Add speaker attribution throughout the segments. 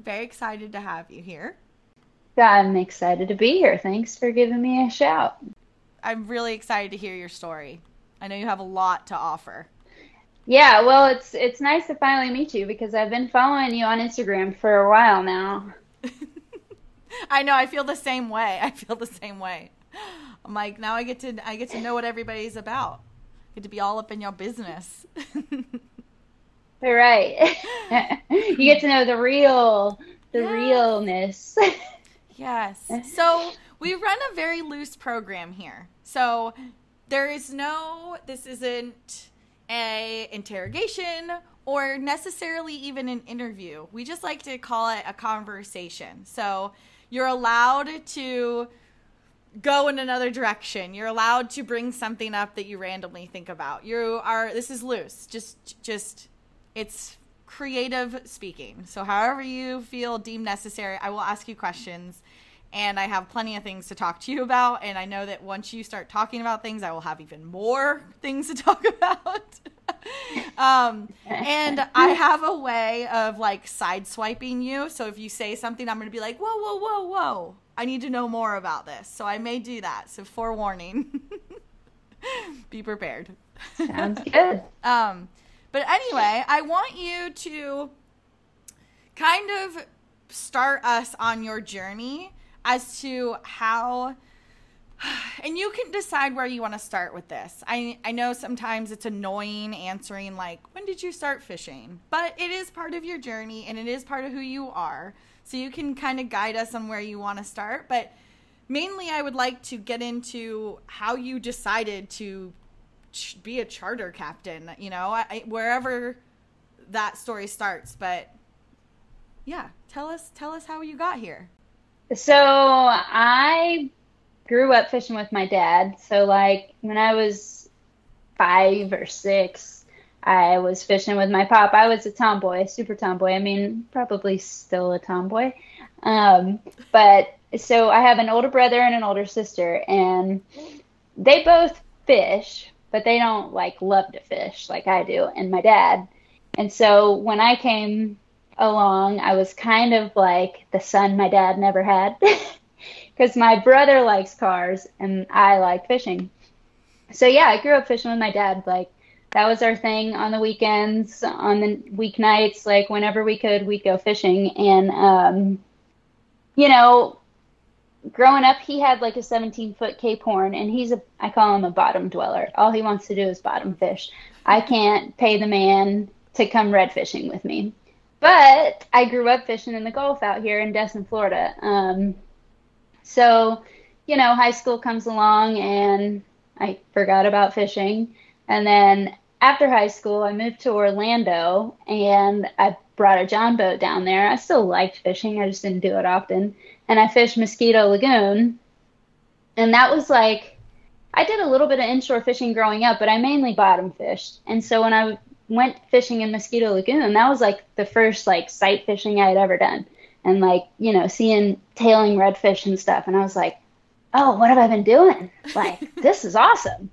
Speaker 1: Very excited to have you here.
Speaker 2: Yeah, I'm excited to be here. Thanks for giving me a shout.
Speaker 1: I'm really excited to hear your story. I know you have a lot to offer.
Speaker 2: Yeah, well, it's it's nice to finally meet you because I've been following you on Instagram for a while now.
Speaker 1: I know. I feel the same way. I feel the same way. I'm like now I get to I get to know what everybody's about. I get to be all up in your business.
Speaker 2: right. you get to know the real the yes. realness.
Speaker 1: yes. So we run a very loose program here. So there is no this isn't a interrogation or necessarily even an interview. We just like to call it a conversation. So you're allowed to go in another direction. You're allowed to bring something up that you randomly think about. You are this is loose. Just just it's creative speaking. So however you feel deemed necessary, I will ask you questions and I have plenty of things to talk to you about and I know that once you start talking about things, I will have even more things to talk about. um, and I have a way of like sideswiping you. So if you say something, I'm going to be like, whoa, whoa, whoa, whoa. I need to know more about this. So I may do that. So forewarning. be prepared.
Speaker 2: Sounds good.
Speaker 1: um, but anyway, I want you to kind of start us on your journey as to how and you can decide where you want to start with this. I I know sometimes it's annoying answering like when did you start fishing? But it is part of your journey and it is part of who you are. So you can kind of guide us on where you want to start, but mainly I would like to get into how you decided to be a charter captain, you know, I, wherever that story starts, but yeah, tell us tell us how you got here.
Speaker 2: So, I grew up fishing with my dad. So like when I was five or six, I was fishing with my pop. I was a tomboy, super tomboy. I mean, probably still a tomboy. Um, but so I have an older brother and an older sister, and they both fish, but they don't like love to fish like I do, and my dad. And so when I came along, I was kind of like the son my dad never had. because my brother likes cars and I like fishing. So yeah, I grew up fishing with my dad. Like that was our thing on the weekends, on the weeknights. Like whenever we could, we'd go fishing. And um, you know, growing up, he had like a 17 foot Cape Horn, and he's a I call him a bottom dweller. All he wants to do is bottom fish. I can't pay the man to come red fishing with me. But I grew up fishing in the Gulf out here in Destin, Florida. Um, so, you know, high school comes along and I forgot about fishing. And then after high school, I moved to Orlando and I brought a John boat down there. I still liked fishing, I just didn't do it often. And I fished Mosquito Lagoon. And that was like, I did a little bit of inshore fishing growing up, but I mainly bottom fished. And so when I went fishing in Mosquito Lagoon, that was like the first like sight fishing I had ever done. And like you know seeing tailing redfish and stuff. And i was like oh what have i been doing? Like this is awesome.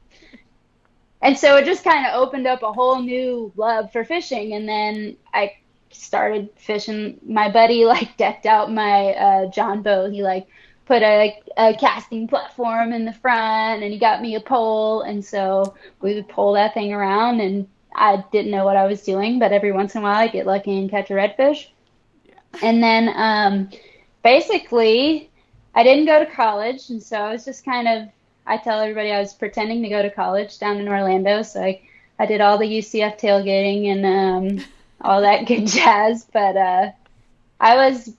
Speaker 2: And so it just kind of opened up a whole new love for fishing. And then i started fishing. My buddy like decked out my uh, john boat he like put a, a casting platform in the front and he got me a pole. And so we would pull that thing around and i didn't know what i was doing but every once in a while i get lucky and catch a redfish and then um, basically, I didn't go to college, and so I was just kind of. I tell everybody I was pretending to go to college down in Orlando, so I, I did all the UCF tailgating and um, all that good jazz. But uh, I was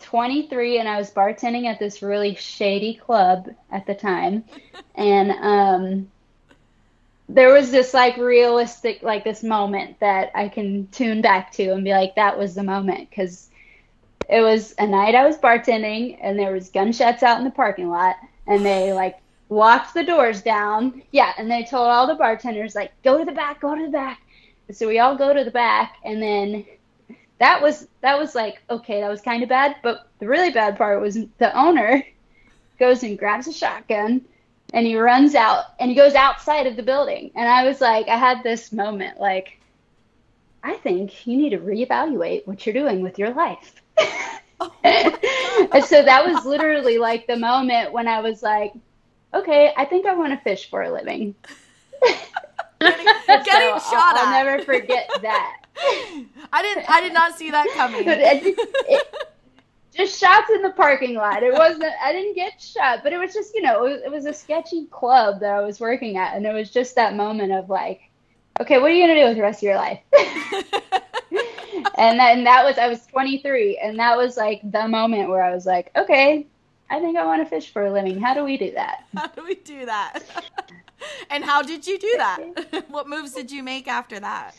Speaker 2: 23 and I was bartending at this really shady club at the time, and um, there was this like realistic like this moment that I can tune back to and be like that was the moment because it was a night I was bartending and there was gunshots out in the parking lot and they like locked the doors down. Yeah, and they told all the bartenders like go to the back, go to the back. And so we all go to the back and then that was that was like okay, that was kind of bad. But the really bad part was the owner goes and grabs a shotgun and he runs out and he goes outside of the building. And I was like, I had this moment like, I think you need to reevaluate what you're doing with your life. Oh and so that was literally like the moment when I was like, okay, I think I want to fish for a living.
Speaker 1: getting, getting so shot
Speaker 2: I'll,
Speaker 1: at.
Speaker 2: I'll never forget that.
Speaker 1: I didn't. I did not see that coming.
Speaker 2: it, it, just shots in the parking lot. It wasn't. I didn't get shot, but it was just you know it was, it was a sketchy club that I was working at, and it was just that moment of like, okay, what are you gonna do with the rest of your life? and then that was I was 23, and that was like the moment where I was like, okay, I think I want to fish for a living. How do we do that?
Speaker 1: How do we do that? and how did you do that? what moves did you make after that?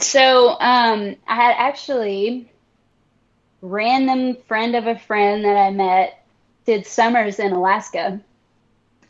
Speaker 2: So um, I had actually random friend of a friend that I met did summers in Alaska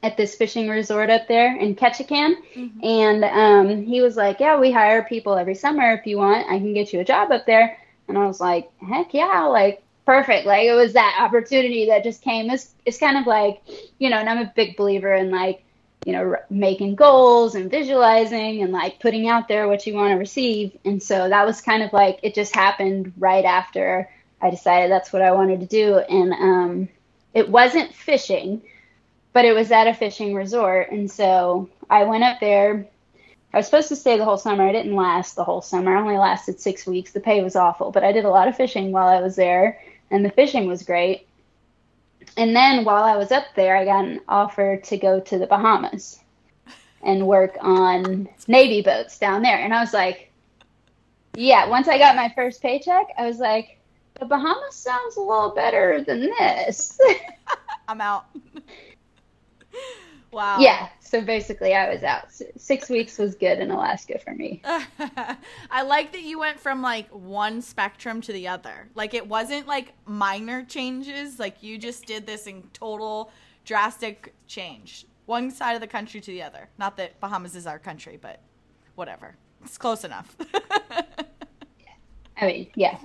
Speaker 2: at this fishing resort up there in Ketchikan. Mm-hmm. And um, he was like, Yeah, we hire people every summer. If you want, I can get you a job up there. And I was like, Heck yeah, like perfect. Like it was that opportunity that just came. It's, it's kind of like, you know, and I'm a big believer in like, you know, making goals and visualizing and like putting out there what you want to receive. And so that was kind of like, it just happened right after I decided that's what I wanted to do. And um, it wasn't fishing, but it was at a fishing resort. And so I went up there. I was supposed to stay the whole summer. I didn't last the whole summer. I only lasted six weeks. The pay was awful, but I did a lot of fishing while I was there, and the fishing was great. And then while I was up there, I got an offer to go to the Bahamas and work on Navy boats down there. And I was like, yeah, once I got my first paycheck, I was like, the Bahamas sounds a little better than this.
Speaker 1: I'm out. wow.
Speaker 2: Yeah. So basically, I was out. Six weeks was good in Alaska for me.
Speaker 1: I like that you went from like one spectrum to the other. Like it wasn't like minor changes. Like you just did this in total drastic change. One side of the country to the other. Not that Bahamas is our country, but whatever. It's close enough.
Speaker 2: I mean, yeah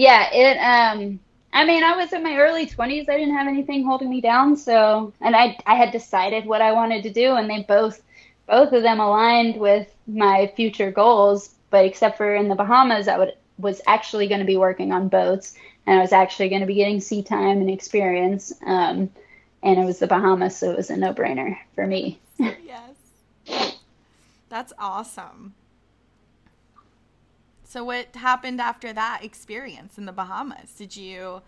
Speaker 2: yeah, it um I mean, I was in my early 20s. I didn't have anything holding me down, so and I I had decided what I wanted to do and they both both of them aligned with my future goals, but except for in the Bahamas, I would was actually going to be working on boats and I was actually going to be getting sea time and experience. Um, and it was the Bahamas, so it was a no-brainer for me.
Speaker 1: yes. That's awesome. So what happened after that experience in the Bahamas? Did you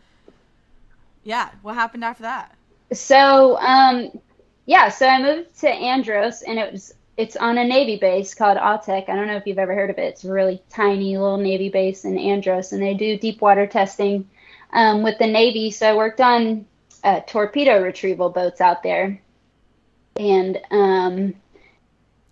Speaker 1: Yeah, what happened after that?
Speaker 2: So, um yeah, so I moved to Andros and it was it's on a Navy base called AUTEC. I don't know if you've ever heard of it. It's a really tiny little Navy base in Andros, and they do deep water testing um, with the Navy. So I worked on uh, torpedo retrieval boats out there, and um,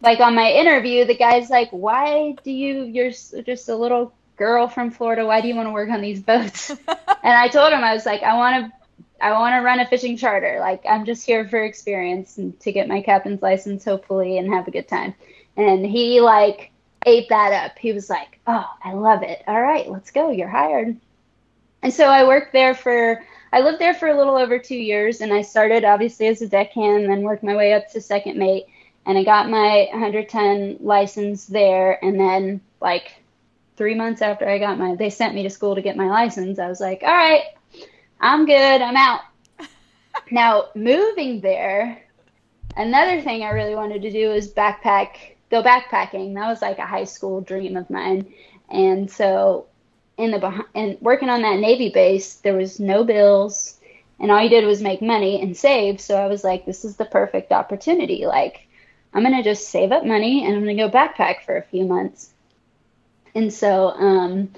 Speaker 2: like on my interview, the guy's like, "Why do you? You're just a little girl from Florida. Why do you want to work on these boats?" and I told him I was like, "I want to." I want to run a fishing charter. Like I'm just here for experience and to get my captain's license, hopefully, and have a good time. And he like ate that up. He was like, "Oh, I love it. All right, let's go. You're hired." And so I worked there for. I lived there for a little over two years, and I started obviously as a deckhand, and then worked my way up to second mate and I got my 110 license there. And then, like, three months after I got my, they sent me to school to get my license. I was like, all right, I'm good. I'm out. now, moving there, another thing I really wanted to do is backpack, go backpacking. That was like a high school dream of mine. And so, in the and working on that Navy base, there was no bills, and all you did was make money and save. So I was like, this is the perfect opportunity. Like, I'm going to just save up money and I'm going to go backpack for a few months. And so um,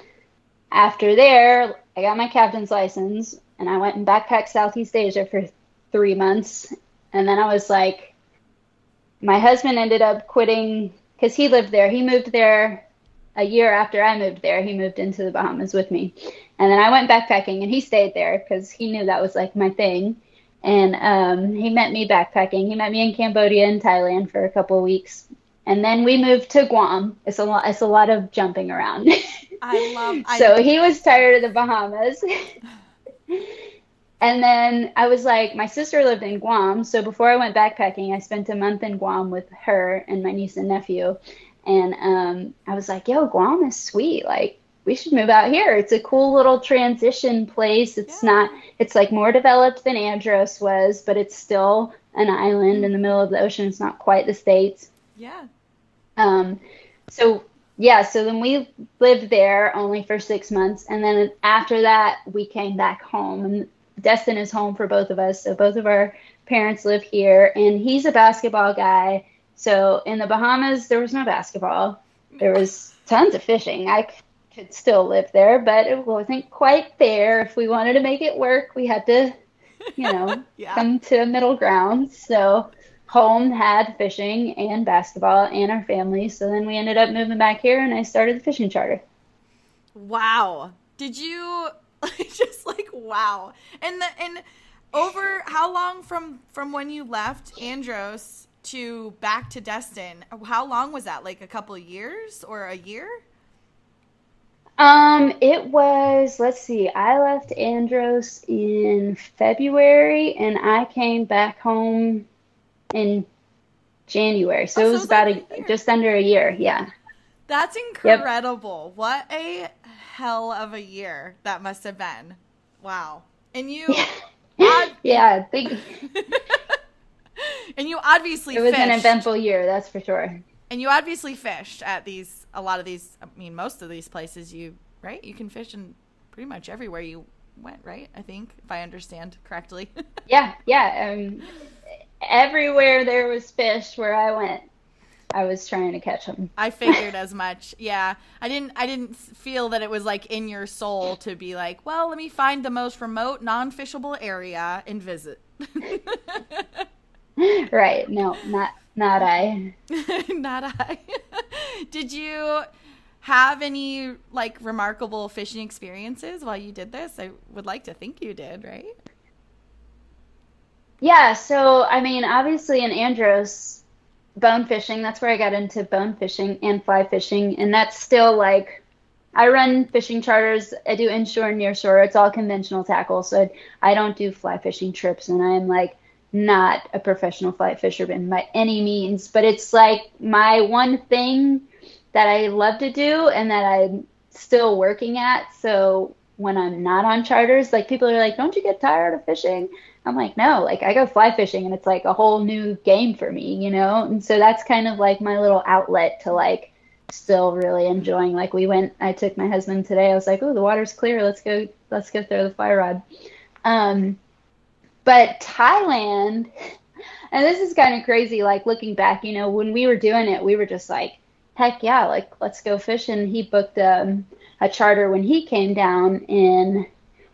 Speaker 2: after there, I got my captain's license and I went and backpacked Southeast Asia for three months. And then I was like, my husband ended up quitting because he lived there. He moved there a year after I moved there. He moved into the Bahamas with me. And then I went backpacking and he stayed there because he knew that was like my thing and um, he met me backpacking. He met me in Cambodia and Thailand for a couple of weeks, and then we moved to Guam. It's a lot. It's a lot of jumping around.
Speaker 1: I love. I,
Speaker 2: so he was tired of the Bahamas. and then I was like, my sister lived in Guam. So before I went backpacking, I spent a month in Guam with her and my niece and nephew. And um, I was like, yo, Guam is sweet. Like, we should move out here. It's a cool little transition place. It's yeah. not, it's like more developed than Andros was, but it's still an island in the middle of the ocean. It's not quite the States.
Speaker 1: Yeah.
Speaker 2: Um, so yeah, so then we lived there only for six months, and then after that we came back home. And Destin is home for both of us, so both of our parents live here, and he's a basketball guy. So in the Bahamas, there was no basketball. There was tons of fishing. I could still live there, but it wasn't quite there. If we wanted to make it work, we had to, you know, yeah. come to a middle ground. So home had fishing and basketball and our family. So then we ended up moving back here and I started the fishing charter.
Speaker 1: Wow. Did you just like wow. And the and over how long from from when you left Andros to back to Destin? How long was that? Like a couple years or a year?
Speaker 2: Um, it was, let's see, I left Andros in February and I came back home in January. So oh, it was about a, a just under a year. Yeah.
Speaker 1: That's incredible. Yep. What a hell of a year that must have been. Wow. And you
Speaker 2: odd- Yeah, think
Speaker 1: And you obviously
Speaker 2: It was
Speaker 1: fished.
Speaker 2: an eventful year, that's for sure.
Speaker 1: And you obviously fished at these a lot of these I mean most of these places you right? You can fish in pretty much everywhere you went, right? I think if I understand correctly.
Speaker 2: yeah, yeah. Um, everywhere there was fish where I went, I was trying to catch them.
Speaker 1: I figured as much. Yeah, I didn't. I didn't feel that it was like in your soul to be like, well, let me find the most remote, non-fishable area and visit.
Speaker 2: right. No, not not I.
Speaker 1: not I. Did you have any like remarkable fishing experiences while you did this? I would like to think you did, right?
Speaker 2: Yeah, so I mean, obviously in Andros, bone fishing, that's where I got into bone fishing and fly fishing. And that's still like, I run fishing charters. I do inshore and nearshore. It's all conventional tackle. So I don't do fly fishing trips. And I'm like not a professional fly fisherman by any means. But it's like my one thing that I love to do and that I'm still working at. So when I'm not on charters, like people are like, don't you get tired of fishing? I'm like, no, like I go fly fishing and it's like a whole new game for me, you know? And so that's kind of like my little outlet to like still really enjoying. Like we went, I took my husband today. I was like, oh, the water's clear. Let's go, let's go throw the fly rod. Um, but Thailand, and this is kind of crazy, like looking back, you know, when we were doing it, we were just like, heck yeah, like let's go fishing. He booked um, a charter when he came down and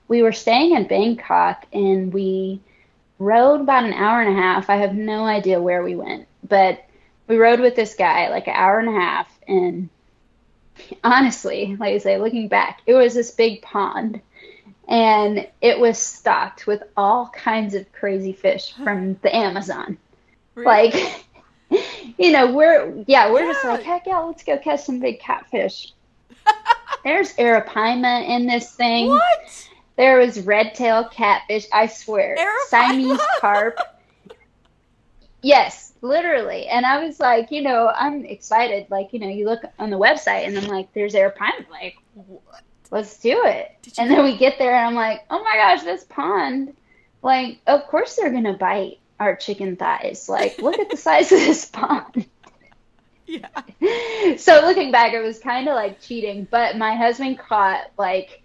Speaker 2: we were staying in Bangkok and we rode about an hour and a half. I have no idea where we went, but we rode with this guy like an hour and a half. And honestly, like I say, looking back, it was this big pond and it was stocked with all kinds of crazy fish from the Amazon. Really? Like, you know, we're, yeah, we're yeah. just like, heck yeah, let's go catch some big catfish. There's arapaima in this thing.
Speaker 1: What?
Speaker 2: There was red tail catfish. I swear, Siamese carp. Yes, literally. And I was like, you know, I'm excited. Like, you know, you look on the website and I'm like, there's arapaima. Like, what? Let's do it. And then we get there and I'm like, oh my gosh, this pond. Like, of course they're gonna bite our chicken thighs. Like, look at the size of this pond.
Speaker 1: Yeah.
Speaker 2: So looking back, it was kind of like cheating. But my husband caught like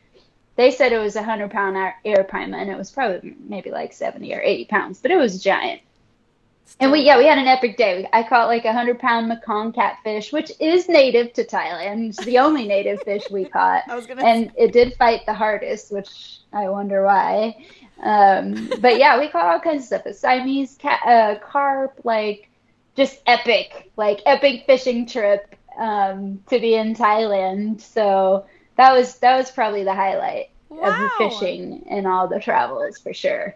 Speaker 2: they said it was a hundred pound air arapaima, and it was probably maybe like seventy or eighty pounds, but it was giant. And we yeah we had an epic day. I caught like a hundred pound Mekong catfish, which is native to Thailand. It's the only native fish we caught.
Speaker 1: I was gonna
Speaker 2: and say. it did fight the hardest, which I wonder why. Um, but yeah, we caught all kinds of stuff. A Siamese cat, uh, carp, like just epic, like epic fishing trip um, to be in Thailand. So that was that was probably the highlight wow. of the fishing and all the travels for sure.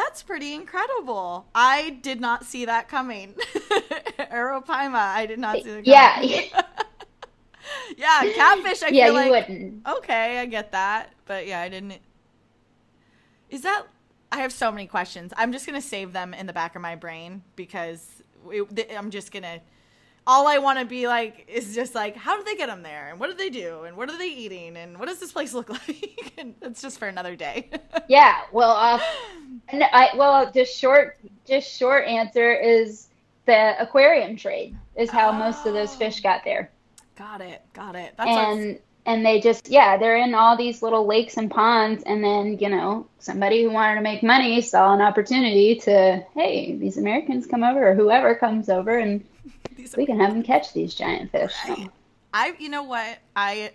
Speaker 1: That's pretty incredible. I did not see that coming. Arapaima. I did not see the
Speaker 2: Yeah.
Speaker 1: yeah, catfish. I
Speaker 2: yeah, you
Speaker 1: like
Speaker 2: wouldn't.
Speaker 1: okay, I get that, but yeah, I didn't. Is that? I have so many questions. I'm just gonna save them in the back of my brain because it, I'm just gonna. All I want to be like is just like, how did they get them there, and what did they do, and what are they eating, and what does this place look like? and it's just for another day.
Speaker 2: Yeah, well, uh, no, I well, just short, just short answer is the aquarium trade is how most of those fish got there,
Speaker 1: got it, got it. That's
Speaker 2: and and they just yeah, they're in all these little lakes and ponds, and then you know somebody who wanted to make money saw an opportunity to hey, these Americans come over or whoever comes over, and we can have them catch these giant fish. So,
Speaker 1: I you know what? I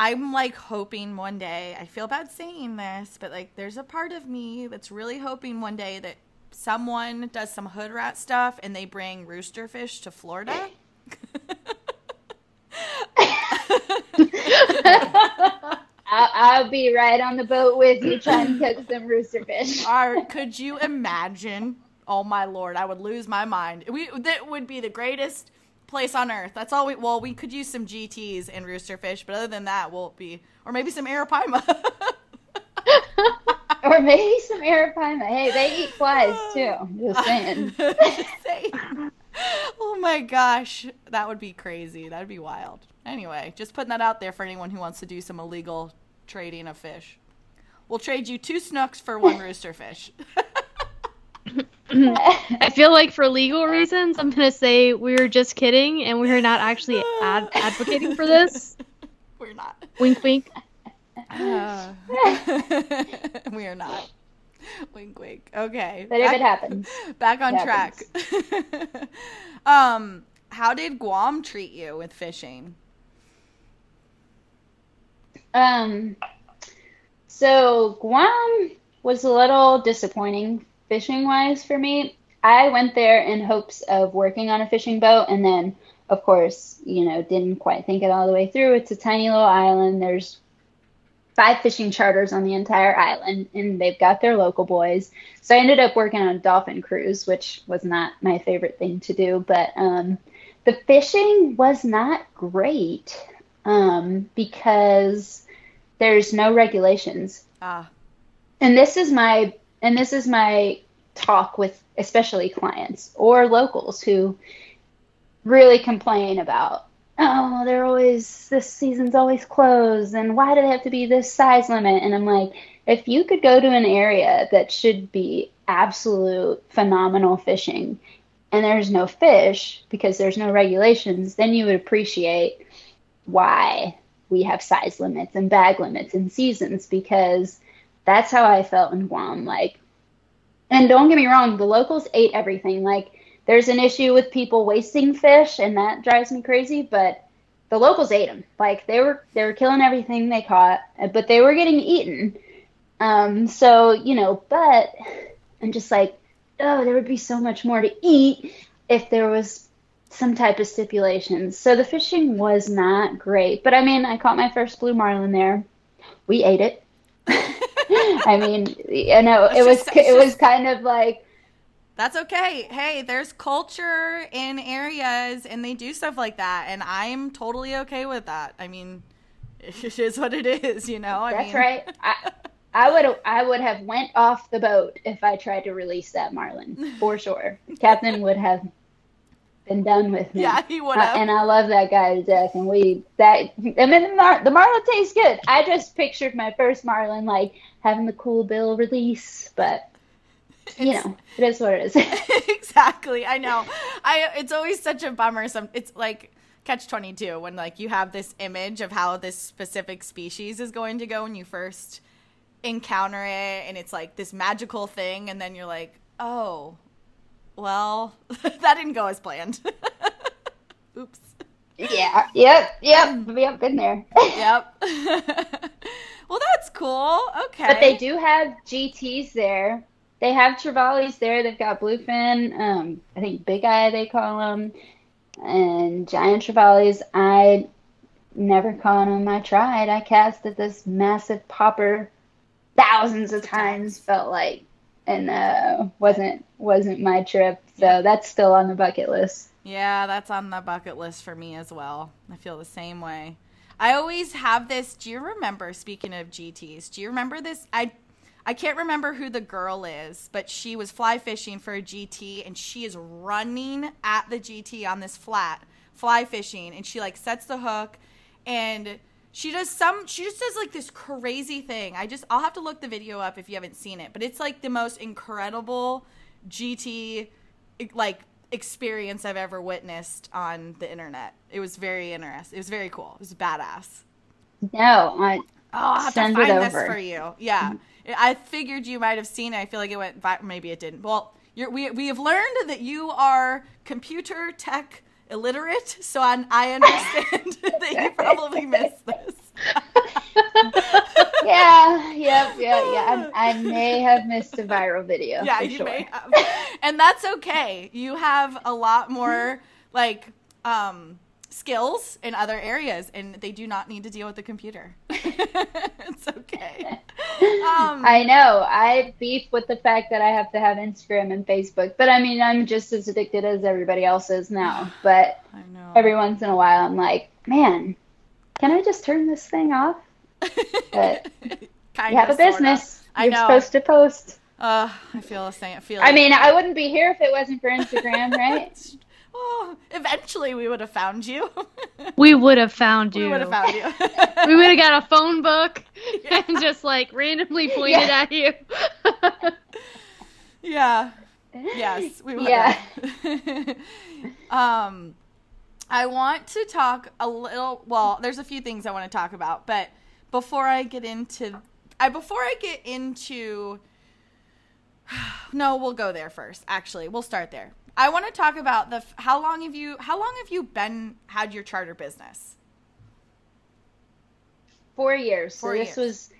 Speaker 1: I'm like hoping one day. I feel bad saying this, but like there's a part of me that's really hoping one day that someone does some hood rat stuff and they bring rooster fish to Florida.
Speaker 2: I'll, I'll be right on the boat with you trying to catch some rooster fish.
Speaker 1: Or could you imagine? Oh my lord, I would lose my mind. We that would be the greatest place on earth. That's all we. Well, we could use some GTS and rooster fish, but other than that, we'll be or maybe some arapaima.
Speaker 2: Or maybe some arapaima. Hey, they eat flies too. Just saying.
Speaker 1: Just saying. Oh my gosh, that would be crazy. That'd be wild. Anyway, just putting that out there for anyone who wants to do some illegal trading of fish. We'll trade you two snooks for one rooster fish.
Speaker 3: I feel like for legal reasons, I'm gonna say we were just kidding and we are not actually ad- advocating for this.
Speaker 1: We're not.
Speaker 3: Wink, wink.
Speaker 1: Uh, we are not. Wink, wink. Okay.
Speaker 2: But if it
Speaker 1: back-
Speaker 2: happens,
Speaker 1: back on track. um, how did Guam treat you with fishing?
Speaker 2: um, so Guam was a little disappointing fishing wise for me. I went there in hopes of working on a fishing boat, and then, of course, you know, didn't quite think it all the way through. It's a tiny little island. There's five fishing charters on the entire island, and they've got their local boys. So I ended up working on a dolphin cruise, which was not my favorite thing to do, but um, the fishing was not great um, because there's no regulations
Speaker 1: Ah,
Speaker 2: and this is my and this is my talk with especially clients or locals who really complain about oh they're always this season's always closed and why do they have to be this size limit? And i'm like if you could go to an area that should be absolute phenomenal fishing and there's no fish because there's no regulations then you would appreciate why we have size limits and bag limits and seasons because that's how I felt in Guam. Like, and don't get me wrong, the locals ate everything. Like, there's an issue with people wasting fish, and that drives me crazy. But the locals ate them. Like, they were they were killing everything they caught, but they were getting eaten. Um, so you know, but I'm just like, oh, there would be so much more to eat if there was some type of stipulations. So the fishing was not great. But I mean, I caught my first blue marlin there. We ate it. I mean, you know, it was
Speaker 1: just-
Speaker 2: it was kind of like
Speaker 1: that's okay. Hey, there's culture in areas and they do stuff like that, and I'm totally okay with that. I mean, it is what it is, you know. I
Speaker 2: that's
Speaker 1: mean,
Speaker 2: right. I I would I would have went off the boat if I tried to release that marlin for sure. Captain would have been done with me.
Speaker 1: Yeah, he would
Speaker 2: Uh,
Speaker 1: have.
Speaker 2: and I love that guy to death. And we that I mean the, mar- the marlin tastes good. I just pictured my first marlin like having the cool bill release, but you
Speaker 1: It's-
Speaker 2: know it is what it is.
Speaker 1: exactly. I know. I it's always such a bummer. Some it's like catch twenty two when like you have this image of how this specific species is going to go when you first encounter it, and it's like this magical thing, and then you're like, oh, well, that didn't go as planned. Oops.
Speaker 2: yeah. Yep. Yep. Yep. Been there.
Speaker 1: Yep. well, that's cool. Okay.
Speaker 2: But they do have GTs there. They have trevallies there. They've got bluefin. Um, I think big eye they call them, and giant trevallies. I never caught them. I tried. I cast at this massive popper thousands of times. Felt like, and uh, wasn't wasn't my trip. So that's still on the bucket list.
Speaker 1: Yeah, that's on the bucket list for me as well. I feel the same way. I always have this. Do you remember? Speaking of GTS, do you remember this? I I can't remember who the girl is, but she was fly fishing for a GT and she is running at the GT on this flat, fly fishing, and she like sets the hook and she does some she just does like this crazy thing. I just I'll have to look the video up if you haven't seen it, but it's like the most incredible GT like experience I've ever witnessed on the internet. It was very interesting. It was very cool. It was badass.
Speaker 2: No, I
Speaker 1: Oh, I'll have
Speaker 2: Send
Speaker 1: to find this for you. Yeah, I figured you might have seen it. I feel like it went. Vi- maybe it didn't. Well, you're, we we have learned that you are computer tech illiterate, so I, I understand that you probably missed this.
Speaker 2: yeah, yep, yeah, yeah. I, I may have missed a viral video.
Speaker 1: yeah,
Speaker 2: for
Speaker 1: you
Speaker 2: sure.
Speaker 1: may have, and that's okay. You have a lot more like um, skills in other areas, and they do not need to deal with the computer. it's okay. Um,
Speaker 2: I know. I beef with the fact that I have to have Instagram and Facebook, but I mean, I'm just as addicted as everybody else is now. But
Speaker 1: I know.
Speaker 2: every once in a while, I'm like, man, can I just turn this thing off? But
Speaker 1: kind
Speaker 2: You have a
Speaker 1: of, sorta.
Speaker 2: business.
Speaker 1: I
Speaker 2: You're
Speaker 1: know.
Speaker 2: supposed to post.
Speaker 1: Uh, I feel the same. I feel.
Speaker 2: I mean, I wouldn't be here if it wasn't for Instagram, right?
Speaker 1: Oh, eventually we would have found you.
Speaker 3: We would have found you.
Speaker 1: we would have found you.
Speaker 3: we would have got a phone book and just like randomly pointed
Speaker 2: Yeah.
Speaker 3: at you.
Speaker 1: yeah. Yes, we would.
Speaker 2: Yeah.
Speaker 1: um, I want to talk a little. Well, there's a few things I want to talk about, but before I get into, I before I get into. No, we'll go there first. Actually, we'll start there. I want to talk about the how long have you how long have you been had your charter business?
Speaker 2: Four years. So
Speaker 1: Four
Speaker 2: this
Speaker 1: years.
Speaker 2: was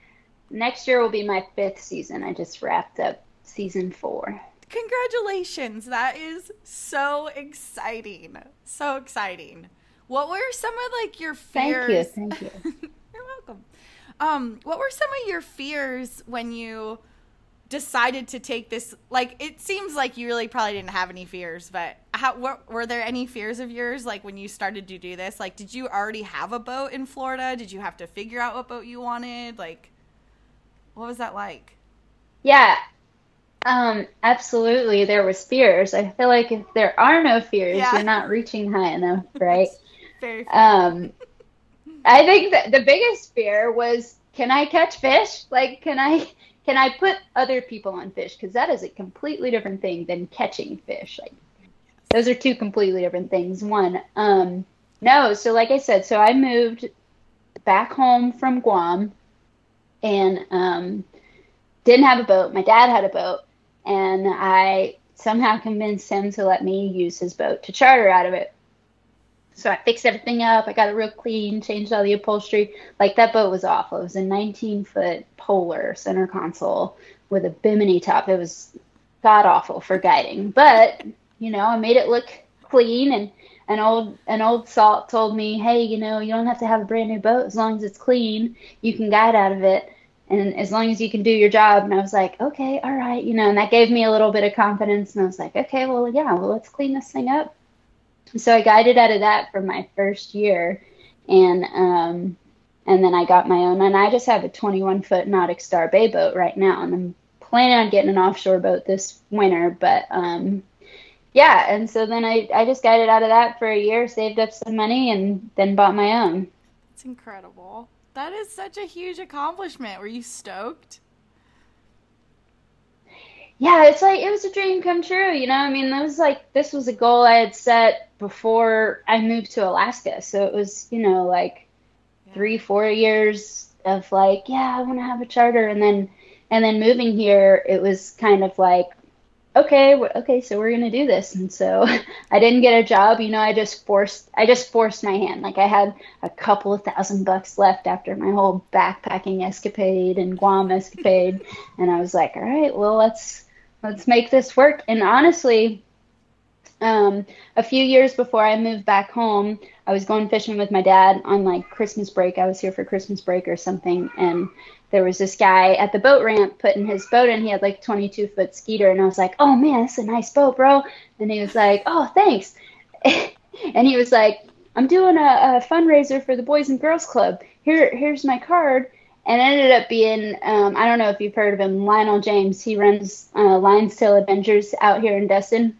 Speaker 2: next year will be my fifth season. I just wrapped up season four.
Speaker 1: Congratulations. That is so exciting. So exciting. What were some of like your fears?
Speaker 2: Thank you, thank you.
Speaker 1: You're welcome. Um, what were some of your fears when you decided to take this like it seems like you really probably didn't have any fears, but how what, were there any fears of yours like when you started to do this? Like did you already have a boat in Florida? Did you have to figure out what boat you wanted? Like what was that like?
Speaker 2: Yeah, um, absolutely. There was fears. I feel like if there are no fears,
Speaker 1: Yeah.
Speaker 2: you're not reaching high enough, right?
Speaker 1: Very
Speaker 2: Um, I think that the biggest fear was, can I catch fish? Like, can I can I put other people on fish? Because that is a completely different thing than catching fish. Like, those are two completely different things. One, um, no. So, like I said, so I moved back home from Guam, and um, didn't have a boat. My dad had a boat, and I somehow convinced him to let me use his boat to charter out of it. So I fixed everything up. I got it real clean, changed all the upholstery. Like that boat was awful. It was a 19 foot polar center console with a bimini top. It was god awful for guiding, but you know, I made it look clean. And an old an old salt told me, hey, you know, you don't have to have a brand new boat as long as it's clean. You can guide out of it, and as long as you can do your job. And I was like, okay, all right, you know, and that gave me a little bit of confidence. And I was like, okay, well, yeah, well, let's clean this thing up. So I guided out of that for my first year, and um, and then I got my own, and I just have a 21 foot NauticStar Bay boat right now, and I'm planning on getting an offshore boat this winter, but um, yeah, and so then I I just guided out of that for a year, saved up some money, and then bought my own.
Speaker 1: It's incredible. That is such a huge accomplishment. Were you stoked?
Speaker 2: Yeah, it's like it was a dream come true, you know. I mean, that was like this was a goal I had set before I moved to Alaska, so it was you know like three four years of like yeah i want to have a charter. And then and then moving here it was kind of like okay okay so we're gonna do this. And so i didn't get a job you know i just forced i just forced my hand. Like i had a couple of thousand bucks left after my whole backpacking escapade and guam escapade. And i was like all right well let's let's make this work. And honestly um, a few years before I moved back home, I was going fishing with my dad on like Christmas break. I was here for Christmas break or something, and there was this guy at the boat ramp putting his boat in. He had like 22 foot Skeeter, and I was like, "Oh man, that's a nice boat, bro." And he was like, "Oh, thanks." and he was like, "I'm doing a, a fundraiser for the Boys and Girls Club. Here, here's my card." And ended up being, um, I don't know if you've heard of him, Lionel James. He runs uh, Lion's Tail Adventures out here in Destin.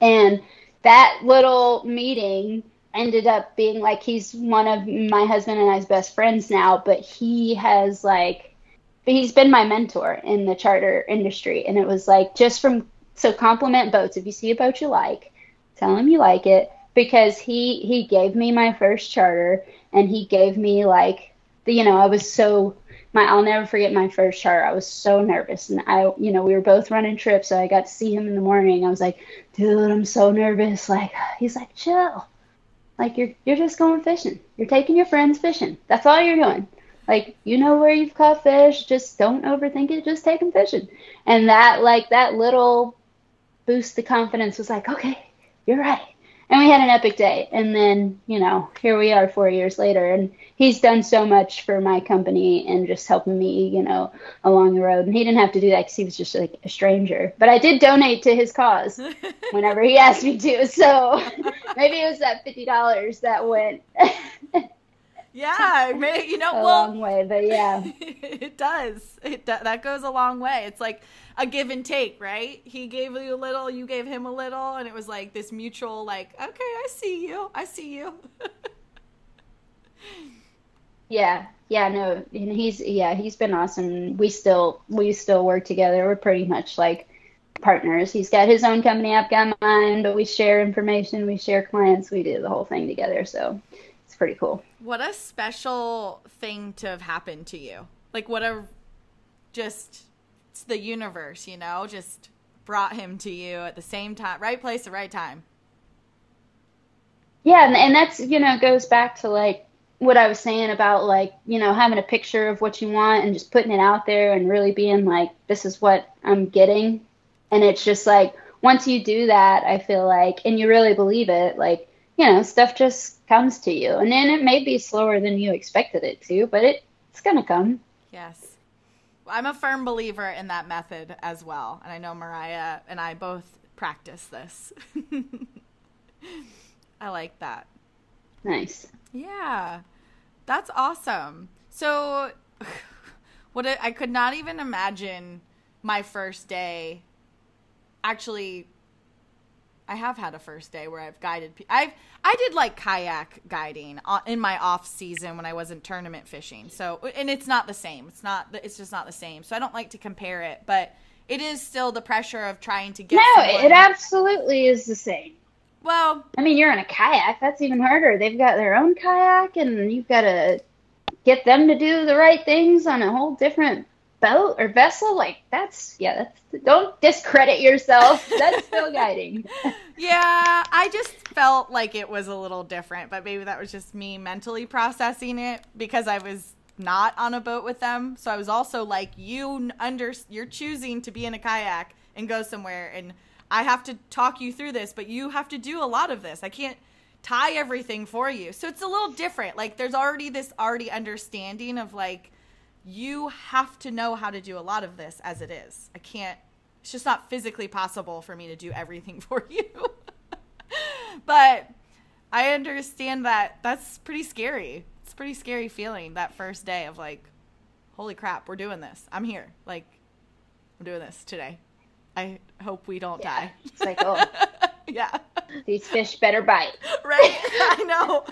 Speaker 2: And that little meeting ended up being like he's one of my husband and I's best friends now, but he has like he's been my mentor in the charter industry. And it was like just from so compliment boats if you see a boat you like tell him you like it because he he gave me my first charter and he gave me like you know I was so my I'll never forget my first charter I was so nervous and I you know we were both running trips so I got to see him in the morning I was like dude I'm so nervous like he's like chill like you're you're just going fishing. You're taking your friends fishing. That's all you're doing. Like you know where you've caught fish. Just don't overthink it. Just take them fishing. And that like that little boost the confidence was like, okay, you're right and we had an epic day. And then, you know, here we are four years later, and he's done so much for my company and just helping me, you know, along the road. And he didn't have to do that because he was just like a stranger. But I did donate to his cause whenever he asked me to. So maybe it was that fifty dollars that went.
Speaker 1: Yeah, may, you know,
Speaker 2: a
Speaker 1: well,
Speaker 2: long way, but yeah,
Speaker 1: it does. It that goes a long way. It's like a give and take, right? He gave you a little, you gave him a little, and it was like this mutual, like, okay, I see you, I see you.
Speaker 2: yeah, yeah, no, and he's yeah, he's been awesome. We still we still work together. We're pretty much like partners. He's got his own company, I've got mine, but we share information, we share clients, we do the whole thing together. So it's pretty cool.
Speaker 1: What a special thing to have happened to you. Like what a just it's the universe, you know, just brought him to you at the same time, right place, the right time.
Speaker 2: Yeah, and, and that's you know goes back to like what I was saying about like you know having a picture of what you want and just putting it out there and really being like this is what I'm getting, and it's just like once you do that, I feel like and you really believe it, like you know stuff just comes to you, and then it may be slower than you expected it to, but it it's gonna come.
Speaker 1: Yes. I'm a firm believer in that method as well. And I know Mariah and I both practice this. I like that.
Speaker 2: Nice.
Speaker 1: Yeah. That's awesome. So what I could not even imagine my first day actually I have had a first day where I've guided. I've I did like kayak guiding in my off season when I wasn't tournament fishing. So and it's not the same. It's not. It's just not the same. So I don't like to compare it, but it is still the pressure of trying to get.
Speaker 2: No, someone. it absolutely is the same.
Speaker 1: Well,
Speaker 2: I mean, you're in a kayak. That's even harder. They've got their own kayak, and you've got to get them to do the right things on a whole different boat or vessel like that's yeah that's don't discredit yourself. That's still guiding.
Speaker 1: Yeah i just felt like it was a little different but maybe that was just me mentally processing it because i was not on a boat with them. So i was also like you under you're choosing to be in a kayak and go somewhere and i have to talk you through this but you have to do a lot of this. I can't tie everything for you. So it's a little different. Like there's already this already understanding of like you have to know how to do a lot of this as it is. I can't, it's just not physically possible for me to do everything for you. but I understand that that's pretty scary. It's pretty scary feeling that first day of like, holy crap, we're doing this. I'm here. Like, I'm doing this today. I hope we don't
Speaker 2: yeah.
Speaker 1: die.
Speaker 2: It's like, oh.
Speaker 1: yeah.
Speaker 2: These fish better bite.
Speaker 1: Right? I know.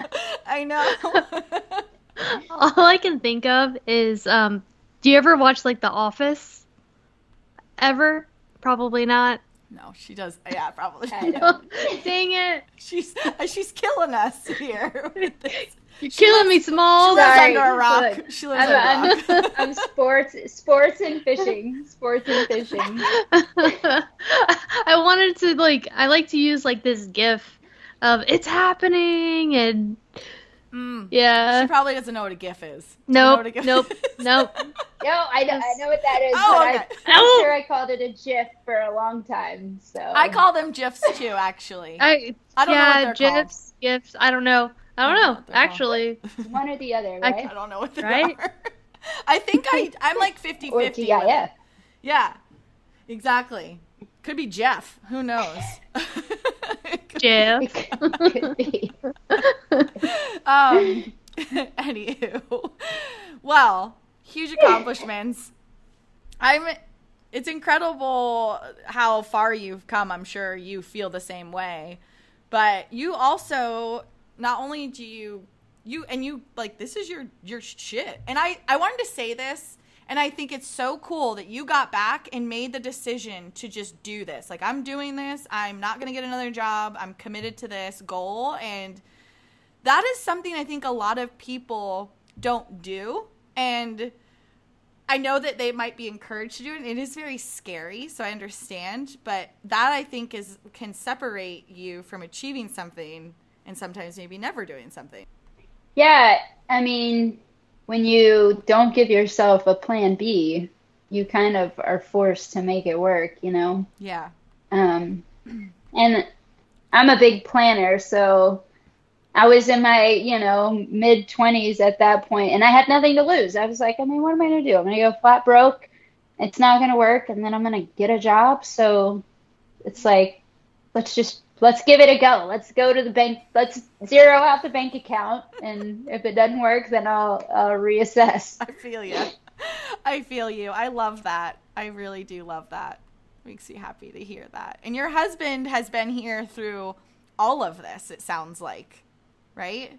Speaker 1: I know.
Speaker 3: All I can think of is, um, do you ever watch like The Office? Ever? Probably not.
Speaker 1: No, she does. Yeah, probably. I don't.
Speaker 3: Dang it!
Speaker 1: She's she's killing us here.
Speaker 3: You're she killing lives, me, Small.
Speaker 1: She lives Sorry. under a rock. Look, she lives
Speaker 2: I'm,
Speaker 1: under a rock.
Speaker 2: I'm, I'm sports, sports and fishing, sports and fishing.
Speaker 3: I wanted to like. I like to use like this GIF of "It's happening" and
Speaker 1: Mm.
Speaker 3: Yeah.
Speaker 1: She probably doesn't know what a GIF is.
Speaker 3: Nope. Nope. nope.
Speaker 2: No, I know, I know what that is, oh, but okay. I, am sure I called it a GIF for a long time. So
Speaker 1: I call them GIFs too, actually.
Speaker 3: I, I don't yeah, know what they're GIFs, called. GIFs. I don't know. I don't, I don't know, know actually.
Speaker 2: One or the other, right? I,
Speaker 1: I don't know what they
Speaker 3: right?
Speaker 1: are. I think I I'm like 50
Speaker 2: or
Speaker 1: 50.
Speaker 2: GIF.
Speaker 1: Yeah, exactly. Could be Jeff. Who knows?
Speaker 3: Jeff.
Speaker 2: Could, could be.
Speaker 1: um, anywho, well, huge accomplishments. I'm. It's incredible how far you've come. I'm sure you feel the same way, but you also not only do you you and you like this is your your shit. And I I wanted to say this and I think it's so cool that you got back and made the decision to just do this. Like, I'm doing this. I'm not going to get another job. I'm committed to this goal. And that is something I think a lot of people don't do. And I know that they might be encouraged to do it. It is very scary. So I understand. But that I think is can separate you from achieving something and sometimes maybe never doing something.
Speaker 2: Yeah, I mean, when you don't give yourself a plan B, you kind of are forced to make it work, you know?
Speaker 1: Yeah.
Speaker 2: Um, and I'm a big planner, so I was in my, you know, mid 20s at that point, and I had nothing to lose. I was like, I mean, what am I going to do? I'm going to go flat broke. It's not going to work, and then I'm going to get a job. So it's like, let's just let's give it a go. Let's go to the bank. Let's zero out the bank account, and if it doesn't work, then I'll, I'll reassess.
Speaker 1: I feel you. I feel you. I love that. I really do love that. Makes me happy to hear that. And your husband has been here through all of this, it sounds like, right?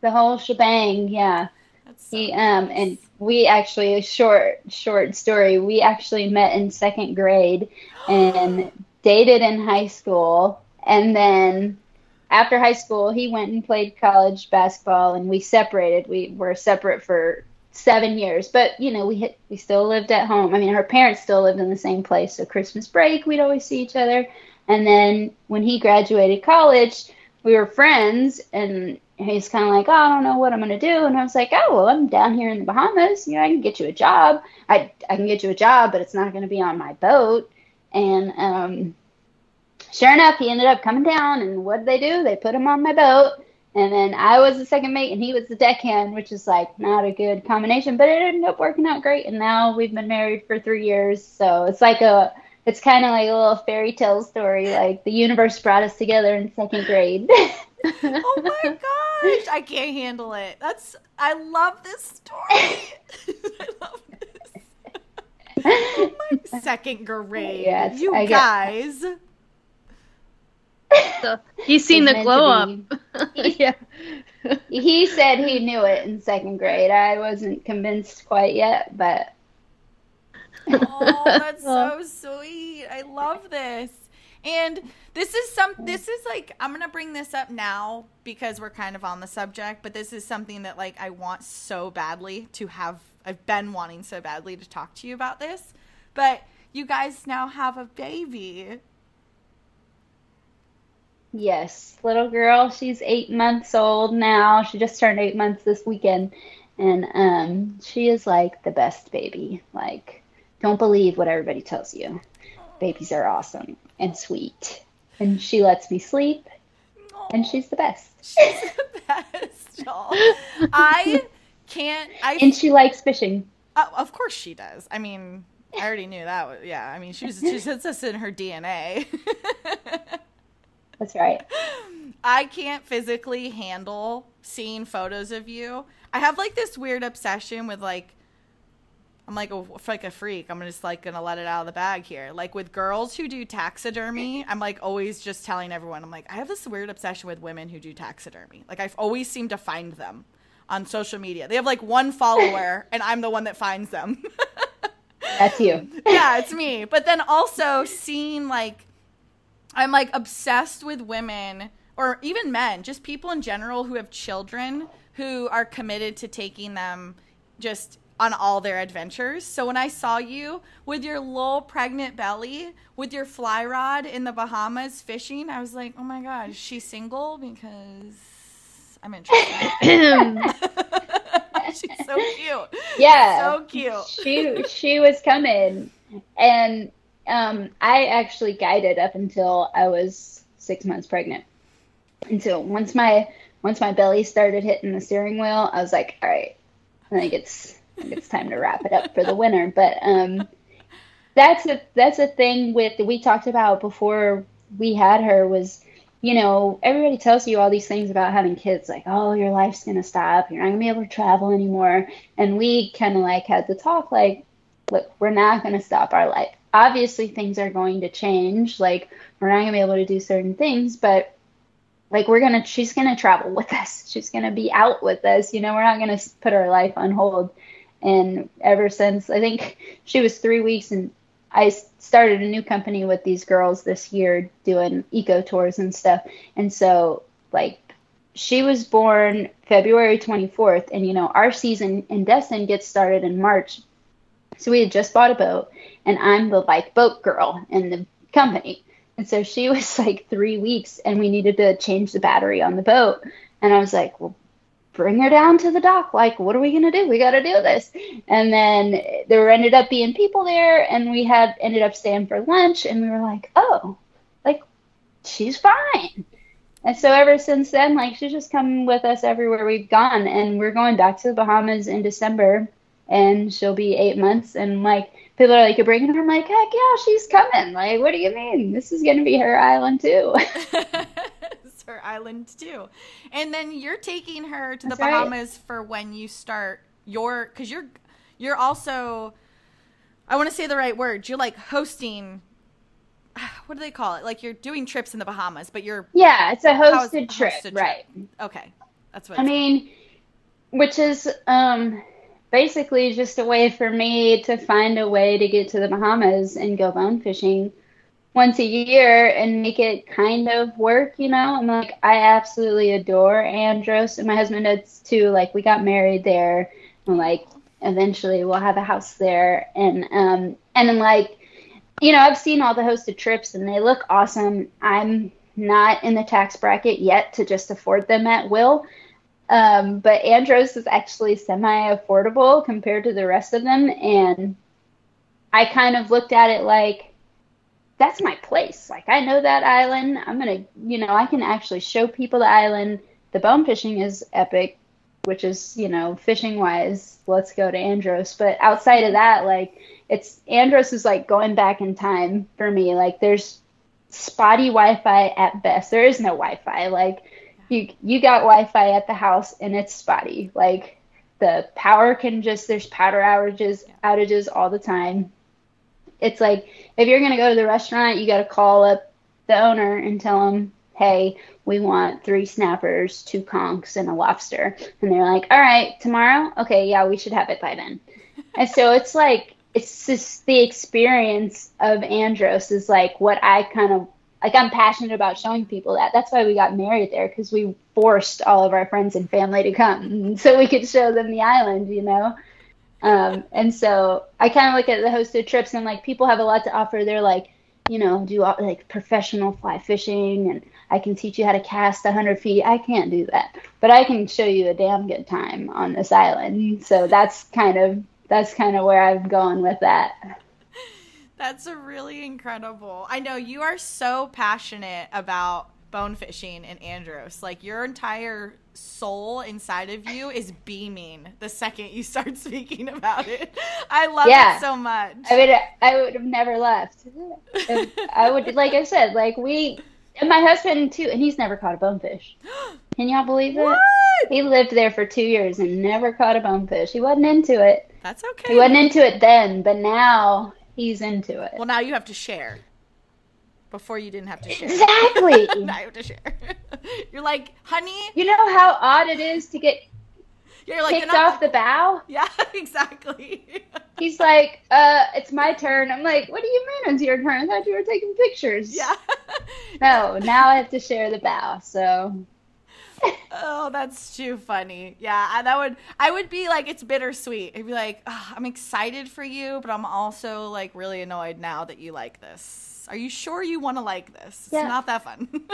Speaker 2: The whole shebang, yeah.
Speaker 1: That's so
Speaker 2: He um
Speaker 1: nice.
Speaker 2: and we actually a short short story. We actually met in second grade and dated in high school, and then after high school, he went and played college basketball, and we separated. We were separate for seven years, but you know we hit, we still lived at home. I mean, her parents still lived in the same place, so Christmas break we'd always see each other. And then when he graduated college, we were friends, and he's kind of like, oh, I don't know what I'm gonna do, and I was like, oh, well, I'm down here in the Bahamas. You know, I can get you a job. I I can get you a job, but it's not gonna be on my boat. And um, sure enough, he ended up coming down, and what did they do? They put him on my boat, and then I was the second mate, and he was the deckhand, which is like not a good combination, but it ended up working out great. And now we've been married for three years, so it's like a it's kind of like a little fairy tale story. Like the universe brought us together in second grade.
Speaker 1: Oh my gosh, I can't handle it. That's I love this story. I love this. My second grade.
Speaker 2: Yes,
Speaker 1: you
Speaker 2: I get-
Speaker 1: guys.
Speaker 3: So he's seen the glow up. yeah.
Speaker 2: he said he knew it in second grade. I wasn't convinced quite yet, but
Speaker 1: Oh, that's so sweet. I love this. And this is some this is like I'm going to bring this up now because we're kind of on the subject, but this is something that like I want so badly to have I've been wanting so badly to talk to you about this. But you guys now have a baby.
Speaker 2: yes, little girl, she's eight months old now. She just turned eight months this weekend, and um, she is like the best baby. Like, don't believe what everybody tells you. Babies are awesome and sweet, and she lets me sleep, and she's the best.
Speaker 1: She's the best. y'all. I can't I
Speaker 2: And she likes fishing.
Speaker 1: Uh, of course she does. I mean, I already knew that. Was, yeah, I mean, she's she says this in her DNA.
Speaker 2: That's right.
Speaker 1: I can't physically handle seeing photos of you. I have like this weird obsession with like I'm like a like a freak. I'm just like gonna let it out of the bag here. Like with girls who do taxidermy, I'm like always just telling everyone. I'm like I have this weird obsession with women who do taxidermy. Like I've always seemed to find them on social media. They have like one follower, and I'm the one that finds them.
Speaker 2: That's you.
Speaker 1: yeah, it's me. But then also seeing like I'm like obsessed with women or even men, just people in general who have children who are committed to taking them just on all their adventures. So when I saw you with your little pregnant belly with your fly rod in the Bahamas fishing, I was like, "Oh my god, is she single because I'm interested." She's so cute.
Speaker 2: Yeah.
Speaker 1: So cute.
Speaker 2: she she was coming and um I actually guided up until I was six months pregnant. Until once my once my belly started hitting the steering wheel, I was like, all right, I think it's think it's time to wrap it up for the winter. But um, that's a that's a thing with we talked about before we had her was you know everybody tells you all these things about having kids like oh your life's gonna stop. You're not gonna be able to travel anymore. And we kind of like had the talk like look we're not gonna stop our life. Obviously things are going to change. Like we're not gonna be able to do certain things but like we're gonna she's gonna travel with us. She's gonna be out with us. You know we're not gonna put our life on hold. And ever since i think she was three weeks and I started a new company with these girls this year doing eco tours and stuff. And so, like, she was born February 24th, and you know, our season in Destin gets started in March. So we had just bought a boat, and I'm the like boat girl in the company. And so she was like three weeks, and we needed to change the battery on the boat. And I was like, well, bring her down to the dock. Like, what are we gonna do? We got to do this. And then there ended up being people there, and we had ended up staying for lunch, and we were like, oh, like she's fine. And so ever since then, like she's just come with us everywhere we've gone, and we're going back to the Bahamas in December, and she'll be eight months, and like people are like, you're bringing her. I'm like, heck yeah, she's coming. Like, what do you mean? This is gonna be her island too.
Speaker 1: her island too. And then you're taking her to
Speaker 2: That's
Speaker 1: the Bahamas right. for when you start your cuz you're you're also I want to say the right word. You're like hosting what do they call it? Like you're doing trips in the Bahamas, but you're
Speaker 2: Yeah, it's a hosted trip, hosted right.
Speaker 1: Okay. That's what
Speaker 2: I mean, which is um basically just a way for me to find a way to get to the Bahamas and go bone fishing once a year and make it kind of work, you know? I'm like, I absolutely adore Andros, and my husband does too. Like, we got married there, and like, eventually we'll have a house there. And, um, and I'm like, you know, I've seen all the hosted trips and they look awesome. I'm not in the tax bracket yet to just afford them at will. Um, but Andros is actually semi affordable compared to the rest of them. And I kind of looked at it like, that's my place. Like I know that island. I'm gonna, you know, I can actually show people the island. The bone fishing is epic, which is, you know, fishing wise. Let's go to Andros. But outside of that, like it's Andros is like going back in time for me. Like there's spotty Wi-Fi at best. There is no Wi-Fi. Like you you got Wi-Fi at the house and it's spotty. Like the power can just there's power outages outages all the time it's like if you're going to go to the restaurant, you got to call up the owner and tell them, hey, we want three snappers, two conchs, and a lobster. And they're like, all right, tomorrow? Okay, yeah, we should have it by then. and so it's like, it's just the experience of Andros is like what I kind of like I'm passionate about showing people that. That's why we got married there because we forced all of our friends and family to come so we could show them the island, you know. Um, and so I kind of look at the hosted trips and like people have a lot to offer. They're like, you know, do like professional fly fishing and I can teach you how to cast 100 feet. I can't do that, but I can show you a damn good time on this island. So that's kind of that's kind of where I'm going with that.
Speaker 1: That's really incredible. I know you are so passionate about bone fishing in Andros. Like your entire soul inside of you is beaming the second you start speaking about it. I love yeah. it so much.
Speaker 2: I would I would have never left. I would like I said, like we and my husband too, and he's never caught a bonefish. Can y'all believe it?
Speaker 1: What?
Speaker 2: He lived there for two years and never caught a bonefish. He wasn't into it.
Speaker 1: That's okay.
Speaker 2: He wasn't into it then, but now he's into it.
Speaker 1: Well, now you have to share. Before you didn't have to share.
Speaker 2: Exactly.
Speaker 1: now you have to share. You're like, honey.
Speaker 2: You know how odd it is to get you're like, kicked off the bow?
Speaker 1: Yeah, exactly.
Speaker 2: He's like, uh, it's my turn. I'm like, what do you mean it's your turn? I thought you were taking pictures.
Speaker 1: Yeah.
Speaker 2: no, now I have to share the bow, so
Speaker 1: oh, that's too funny. Yeah, that would I would be like it's bittersweet. I'd be like, oh, I'm excited for you, but I'm also like really annoyed now that you like this. Are you sure you want to like this? It's yeah. not that fun.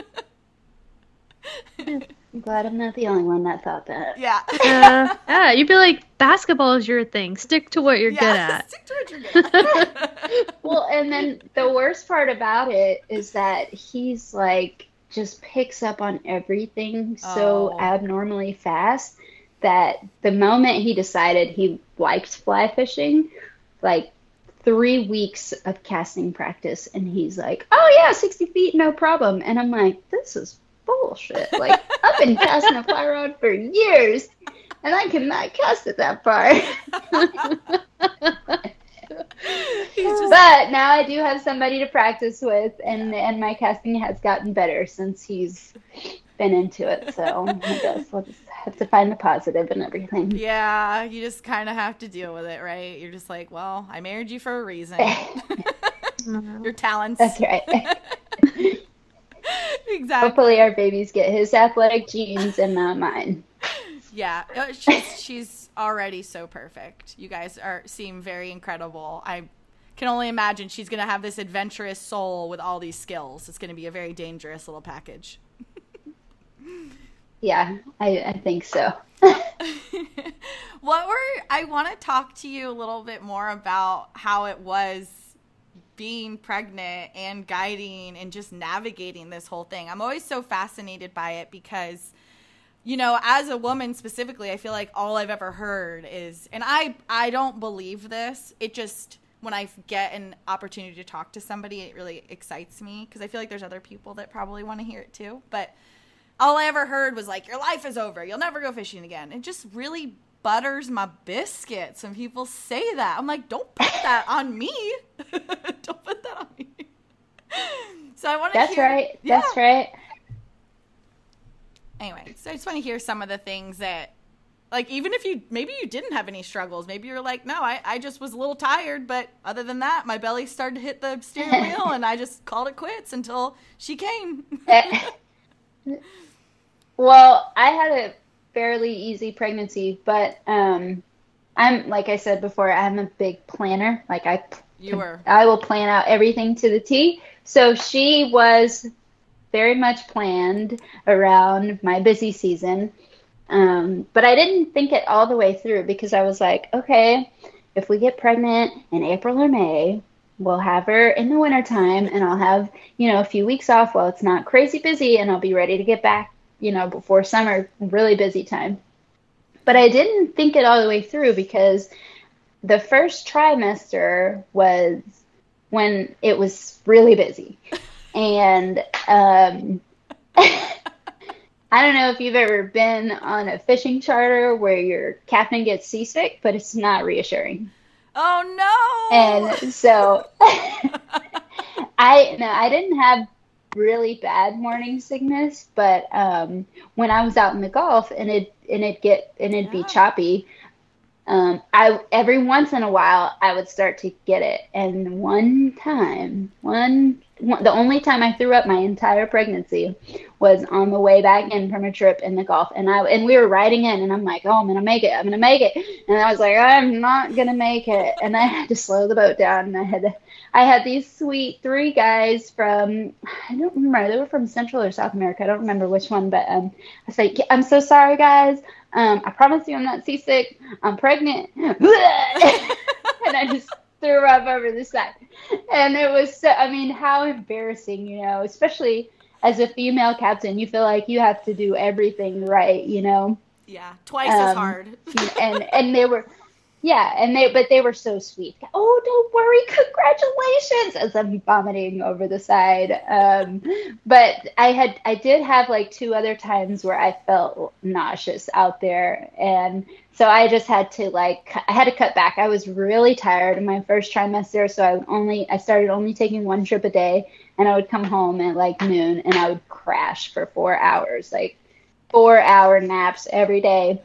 Speaker 2: I'm glad I'm not the only one that thought that.
Speaker 1: Yeah.
Speaker 3: uh, yeah, you'd be like, basketball is your thing. Stick to what you're yeah, good at.
Speaker 1: Stick to what you're good at.
Speaker 2: well, and then the worst part about it is that he's like just picks up on everything so oh. abnormally fast that the moment he decided he liked fly fishing, like three weeks of casting practice, and he's like, "Oh yeah, sixty feet, no problem." And I'm like, "This is bullshit." Like I've been casting a fly rod for years, and I cannot cast it that far.
Speaker 1: Just
Speaker 2: but now I do have somebody to practice with, and and my casting has gotten better since he's been into it. So I guess we'll just have to find the positive in everything.
Speaker 1: Yeah, you just kind of have to deal with it, right? You're just like, well, I married you for a reason. Your talents.
Speaker 2: That's right.
Speaker 1: exactly.
Speaker 2: Hopefully, our babies get his athletic genes and not mine.
Speaker 1: Yeah, uh, she's she's already so perfect. You guys are seem very incredible. I can only imagine she's gonna have this adventurous soul with all these skills. It's gonna be a very dangerous little package.
Speaker 2: Yeah, I, I think so.
Speaker 1: what were I want to talk to you a little bit more about how it was being pregnant and guiding and just navigating this whole thing. I'm always so fascinated by it because you know, as a woman specifically, I feel like all I've ever heard is and I I don't believe this. It just when I get an opportunity to talk to somebody, it really excites me because I feel like there's other people that probably want to hear it too. But all I ever heard was like, "Your life is over. You'll never go fishing again." It just really butters my biscuits when people say that. I'm like, "Don't put that on me. Don't put that on me." So I want to.
Speaker 2: That's
Speaker 1: hear,
Speaker 2: right.
Speaker 1: Yeah.
Speaker 2: That's right.
Speaker 1: Anyway, so I just want to hear some of the things that, like, even if you maybe you didn't have any struggles, maybe you're like, "No, I I just was a little tired, but other than that, my belly started to hit the steering wheel, and I just called it quits until she came."
Speaker 2: Well, I had a fairly easy pregnancy, but um, I'm like I said before, I'm a big planner. Like I,
Speaker 1: you were.
Speaker 2: I will plan out everything to the T. So she was very much planned around my busy season. Um, but I didn't think it all the way through because I was like, okay, if we get pregnant in April or May, we'll have her in the wintertime and I'll have, you know, a few weeks off while it's not crazy busy and I'll be ready to get back, you know, before summer, really busy time. But I didn't think it all the way through because the first trimester was when it was really busy. And um, I don't know if you've ever been on a fishing charter where your captain gets seasick, but it's not reassuring.
Speaker 1: Oh no!
Speaker 2: And so I no, I didn't have really bad morning sickness, but um, when I was out in the Gulf and it and it get and it'd be choppy, um, I every once in a while I would start to get it. And one time, one, one the only time I threw up my entire pregnancy was on the way back in from a trip in the Gulf, and I and we were riding in, and I'm like, oh, I'm gonna make it, I'm gonna make it, and I was like, I'm not gonna make it, and I had to slow the boat down, and I had to, I had these sweet three guys from I don't remember they were from Central or South America, I don't remember which one, but um, I was like, I'm so sorry, guys. Um, I promise you I'm not seasick. I'm pregnant. and I just threw up over the side. And it was so, I mean, how embarrassing, you know, especially as a female captain, you feel like you have to do everything right, you know?
Speaker 1: yeah, twice as
Speaker 2: Um,
Speaker 1: hard.
Speaker 2: and and they were yeah and they but they were so sweet. Oh don't worry congratulations as i'm vomiting over the side. Um but i had i did have like two other times where i felt nauseous out there and so i just had to like i had to cut back. I was really tired in my first trimester so i only i started only taking one trip a day and i would come home at like noon and i would crash for four hours like four hour naps every day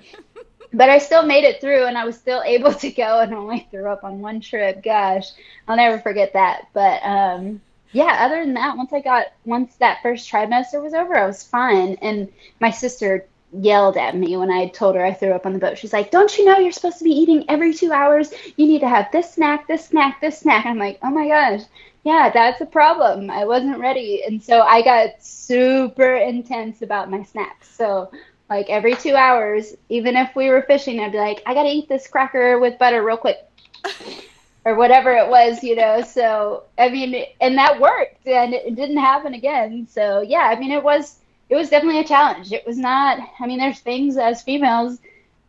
Speaker 2: but I still made it through and I was still able to go and only threw up on one trip. Gosh, I'll never forget that. But um, yeah, other than that, once I got once that first trimester was over, I was fine. And my sister yelled at me when I told her I threw up on the boat. She's like, "Don't you know you're supposed to be eating every two hours? You need to have this snack, this snack, this snack." I'm like, "Oh my gosh." Yeah, that's a problem. I wasn't ready. And so I got super intense about my snacks. So like every two hours, even if we were fishing, I'd be like, I gotta eat this cracker with butter real quick. or whatever it was, you know. So I mean, and that worked, and it didn't happen again. So yeah, I mean, it was it was definitely a challenge. It was not. I mean, there's things as females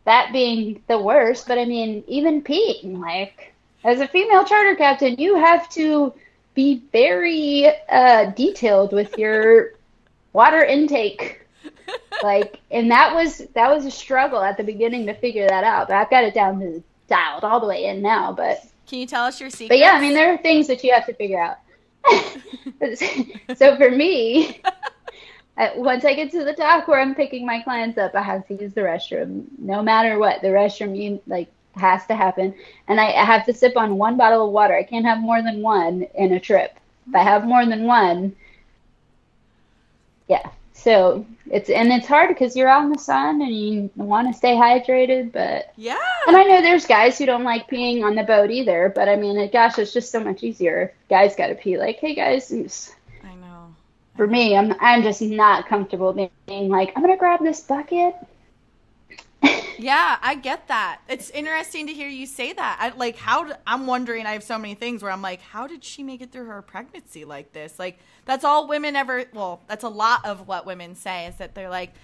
Speaker 2: that being the worst, but I mean, even peeing, like, as a female charter captain, you have to be very uh, detailed with your water intake. Like, and that was that was a struggle at the beginning to figure that out. But I've got it down to dialed all the way in now. But
Speaker 1: can you tell us your secret?
Speaker 2: But yeah, I mean, there are things that you have to figure out. so for me, once I get to the dock where I'm picking my clients up, I have to use the restroom. No matter what, the restroom you like has to happen, and I, I have to sip on one bottle of water. I can't have more than one in a trip. If I have more than one, yeah. So it's and it's hard because you're out in the sun and you want to stay hydrated, but
Speaker 1: yeah.
Speaker 2: And I know there's guys who don't like peeing on the boat either, but I mean, gosh, it's just so much easier. Guys got to pee. Like, hey guys,
Speaker 1: I know.
Speaker 2: For me, I'm I'm just not comfortable being like I'm gonna grab this bucket
Speaker 1: yeah, I get that. It's interesting to hear you say that. I, like, how I'm wondering. I have so many things where I'm like, how did she make it through her pregnancy like this? Like, that's all women ever. Well, that's a lot of what women say is that they're like,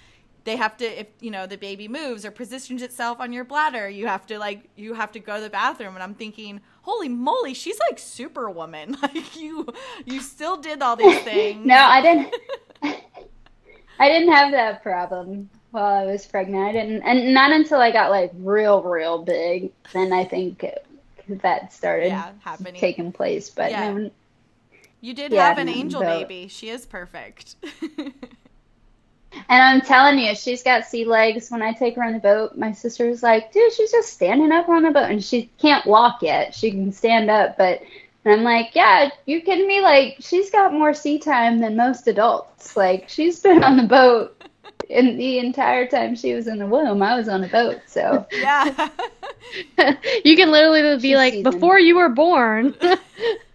Speaker 1: they have to if you know the baby moves or positions itself on your bladder you have to like you have to go to the bathroom and i'm thinking holy moly she's like superwoman like you you still did all these things
Speaker 2: no i didn't i didn't have that problem while I was pregnant. I didn't, and not until I got like real, real big, then I think that started
Speaker 1: yeah, happening.
Speaker 2: taking place. But yeah. No,
Speaker 1: you did yeah, have an angel baby. She is perfect.
Speaker 2: and I'm telling you, she's got sea legs. When I take her on the boat, my sister's like, "Dude, she's just standing up on the boat, and she can't walk yet. She can stand up, but." And I'm like, yeah, you kidding me? Like, she's got more sea time than most adults. Like, she's been on the boat in the entire time she was in the womb, I was on a boat. So
Speaker 1: yeah,
Speaker 3: you can literally be She's like, seasoned. before you were born.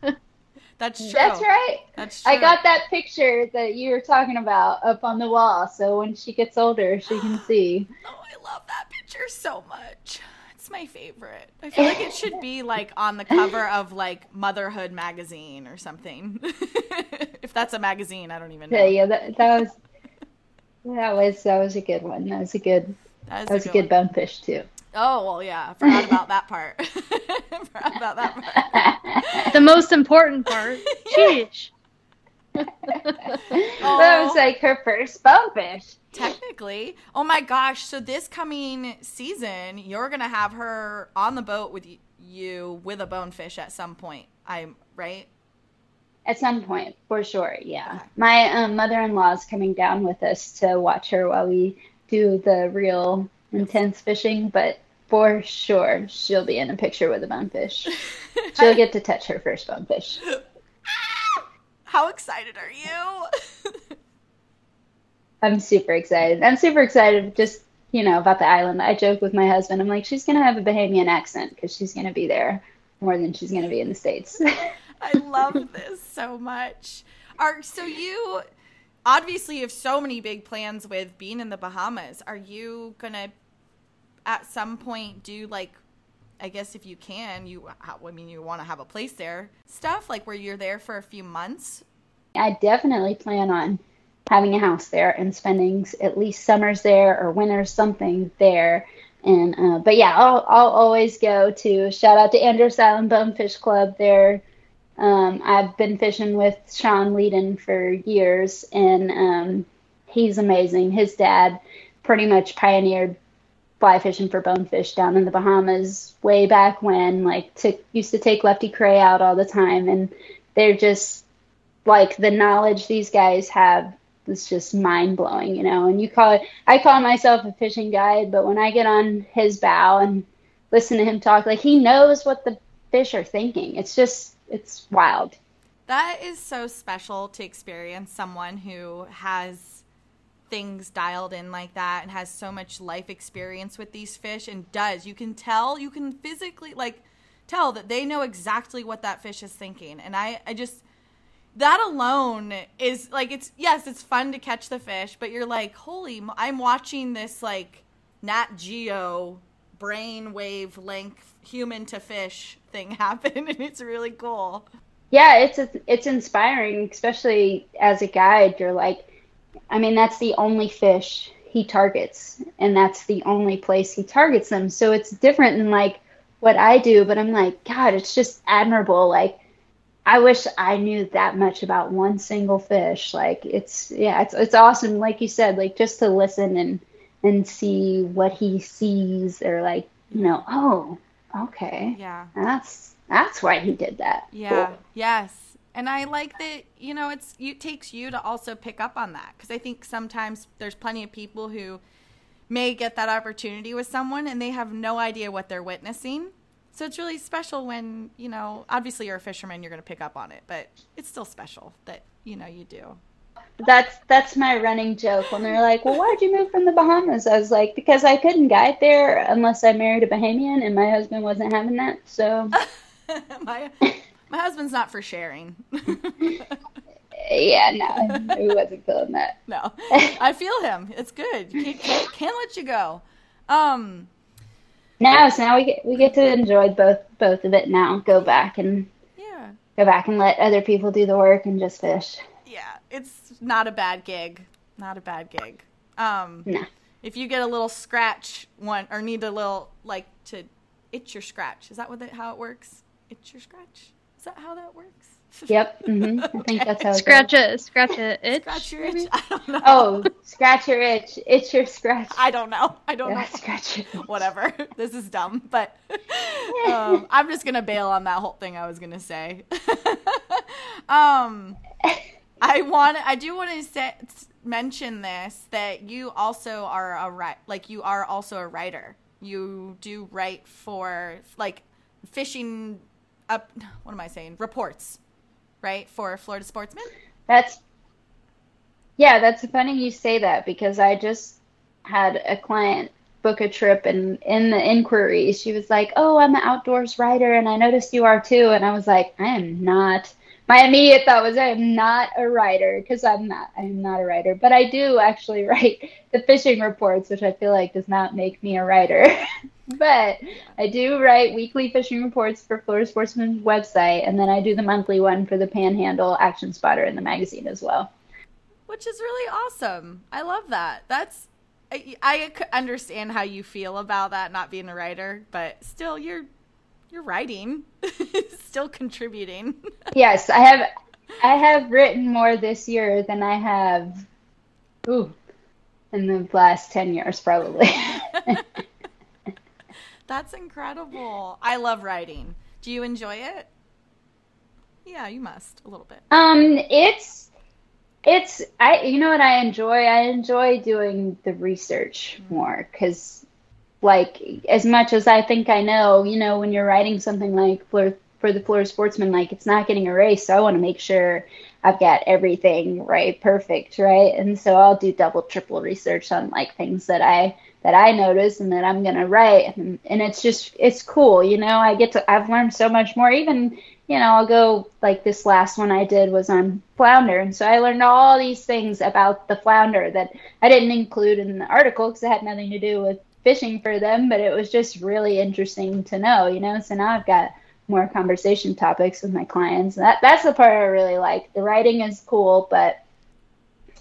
Speaker 1: That's true.
Speaker 2: That's right.
Speaker 1: That's true.
Speaker 2: I got that picture that you were talking about up on the wall, so when she gets older, she can see.
Speaker 1: Oh, I love that picture so much. It's my favorite. I feel like it should be like on the cover of like Motherhood magazine or something. if that's a magazine, I don't even know.
Speaker 2: Yeah, yeah, that, that was that was that was a good one. That was a good that was, that was a good, good bonefish too.
Speaker 1: Oh well, yeah. I forgot about that part. forgot about that
Speaker 3: part. the most important part. Sheesh.
Speaker 2: oh, that was like her first bonefish.
Speaker 1: Technically. Oh my gosh. So this coming season, you're gonna have her on the boat with you with a bonefish at some point. I'm right.
Speaker 2: At some point, for sure, yeah. My um, mother-in-law is coming down with us to watch her while we do the real intense fishing, but for sure she'll be in a picture with a bonefish. She'll get to touch her first bonefish.
Speaker 1: How excited are you?
Speaker 2: I'm super excited. I'm super excited just, you know, about the island. I joke with my husband. I'm like, she's going to have a Bahamian accent because she's going to be there more than she's going to be in the States.
Speaker 1: I love this so much. Are so you obviously have so many big plans with being in the Bahamas. Are you gonna at some point do like I guess if you can, you I mean you want to have a place there. Stuff like where you're there for a few months.
Speaker 2: I definitely plan on having a house there and spending at least summers there or winters something there. And uh, but yeah, I'll I'll always go to shout out to Andros Island Bonefish Club. They're um, I've been fishing with Sean Leadon for years, and um, he's amazing. His dad pretty much pioneered fly fishing for bonefish down in the Bahamas way back when. Like, took used to take Lefty Kreh out all the time, and they're just like the knowledge these guys have is just mind blowing, you know. And you call it, I call myself a fishing guide, but when I get on his bow and listen to him talk, like he knows what the fish are thinking. It's just it's wild.
Speaker 1: That is so special to experience someone who has things dialed in like that and has so much life experience with these fish and does. You can tell, you can physically like tell that they know exactly what that fish is thinking. And I I just that alone is like it's yes, it's fun to catch the fish, but you're like, "Holy, I'm watching this like Nat Geo brain wave length human to fish thing happen and it's really cool.
Speaker 2: Yeah it's it's inspiring especially as a guide. You're like i mean that's the only fish he targets and that's the only place he targets them. So it's different than like what i do but i'm like god it's just admirable. Like i wish i knew that much about one single fish. Like it's yeah it's it's awesome. Like you said like just to listen and and see what he sees or like you know oh okay
Speaker 1: Yeah.
Speaker 2: that's that's why he did that
Speaker 1: Yeah.
Speaker 2: Cool.
Speaker 1: Yes. And I like that, you know, it's it takes you to also pick up on that because I think sometimes there's plenty of people who may get that opportunity with someone and they have no idea what they're witnessing. So it's really special when, you know, obviously you're a fisherman, you're going to pick up on it, but it's still special that, you know, you do.
Speaker 2: That's that's my running joke when they're like well why'd you move from the bahamas i was like because i couldn't guide there unless i married a bahamian and my husband wasn't having that so
Speaker 1: my my husband's not for sharing.
Speaker 2: yeah no he wasn't feeling that
Speaker 1: no. I feel him. It's good. Can't, can't, can't let you go. Um
Speaker 2: now so now we get we get to enjoy both both of it now go back and
Speaker 1: yeah.
Speaker 2: go back and let other people do the work and just fish
Speaker 1: yeah, it's not a bad gig. Not a bad gig. Um,
Speaker 2: no
Speaker 1: if you get a little scratch one or need a little like to itch your scratch, is that what that, how it works? Itch your scratch. Is that how that works?
Speaker 2: yep hmm i think that's how it
Speaker 3: Scratch
Speaker 2: goes.
Speaker 3: a scratch it. itch.
Speaker 1: Scratch your itch. I don't know.
Speaker 2: oh scratch your itch itch your scratch
Speaker 1: I don't know. I don't
Speaker 2: yeah,
Speaker 1: know.
Speaker 2: scratch your itch.
Speaker 1: Whatever. This is dumb, but um, I'm just gonna bail on that whole thing I was gonna say. um, I want. I do want to say, mention this that you also are a like you are also a writer. You do write for like fishing up. What am I saying? Reports, right? For Florida Sportsman.
Speaker 2: That's yeah, that's funny you say that because I just had a client book a trip and in the inquiry she was like, "Oh, I'm an outdoors writer and I noticed you are too." And I was like, "I am not." My immediate thought was I am not a writer because I'm not I am not a writer, but I do actually write the fishing reports, which I feel like does not make me a writer. but I do write weekly fishing reports for Florida Sportsman's website and then I do the monthly one for the Panhandle Action Spotter in the magazine as well.
Speaker 1: which is really awesome. I love that. That's I understand how you feel about that not being a writer, but still you're you're writing, still contributing.
Speaker 2: Yes, I have I have written more this year than I have ooh in the last 10 years probably.
Speaker 1: That's incredible. I love writing. Do you enjoy it? Yeah, you must a little bit.
Speaker 2: um it's it's I you know what I enjoy? I enjoy doing the research more cuz like as much as I think I know, you know, when you're writing something like for for the Florida Sportsman, like it's not getting erased, so I want to make sure I've got everything right, perfect, right? And so I'll do double, triple research on like things that I that I notice and that I'm gonna write, and, and it's just it's cool, you know. I get to I've learned so much more. Even you know, I'll go like this last one I did was on flounder, and so I learned all these things about the flounder that I didn't include in the article because it had nothing to do with fishing for them, but it was just really interesting to know, you know. So now I've got more conversation topics with my clients. That that's the part I really like. The writing is cool, but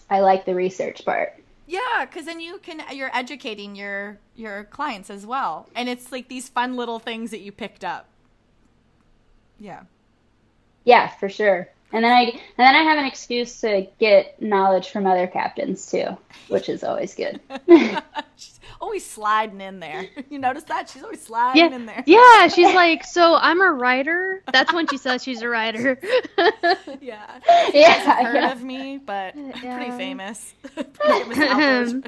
Speaker 2: I like the research part.
Speaker 1: Yeah, because then you can you're educating your your clients as well, and it's like these fun little things that you picked up. Yeah.
Speaker 2: Yeah, for sure. And then I and then I have an excuse to get knowledge from other captains too, which is always good.
Speaker 1: She's always sliding in there. You notice that? She's always sliding
Speaker 3: Yeah,
Speaker 1: in there.
Speaker 3: yeah. She's like, so I'm a writer. That's when she says she's a writer.
Speaker 1: Yeah.
Speaker 2: yeah,
Speaker 1: I've heard
Speaker 2: yeah.
Speaker 1: of me, but I'm pretty
Speaker 3: Yeah.
Speaker 1: famous. pretty famous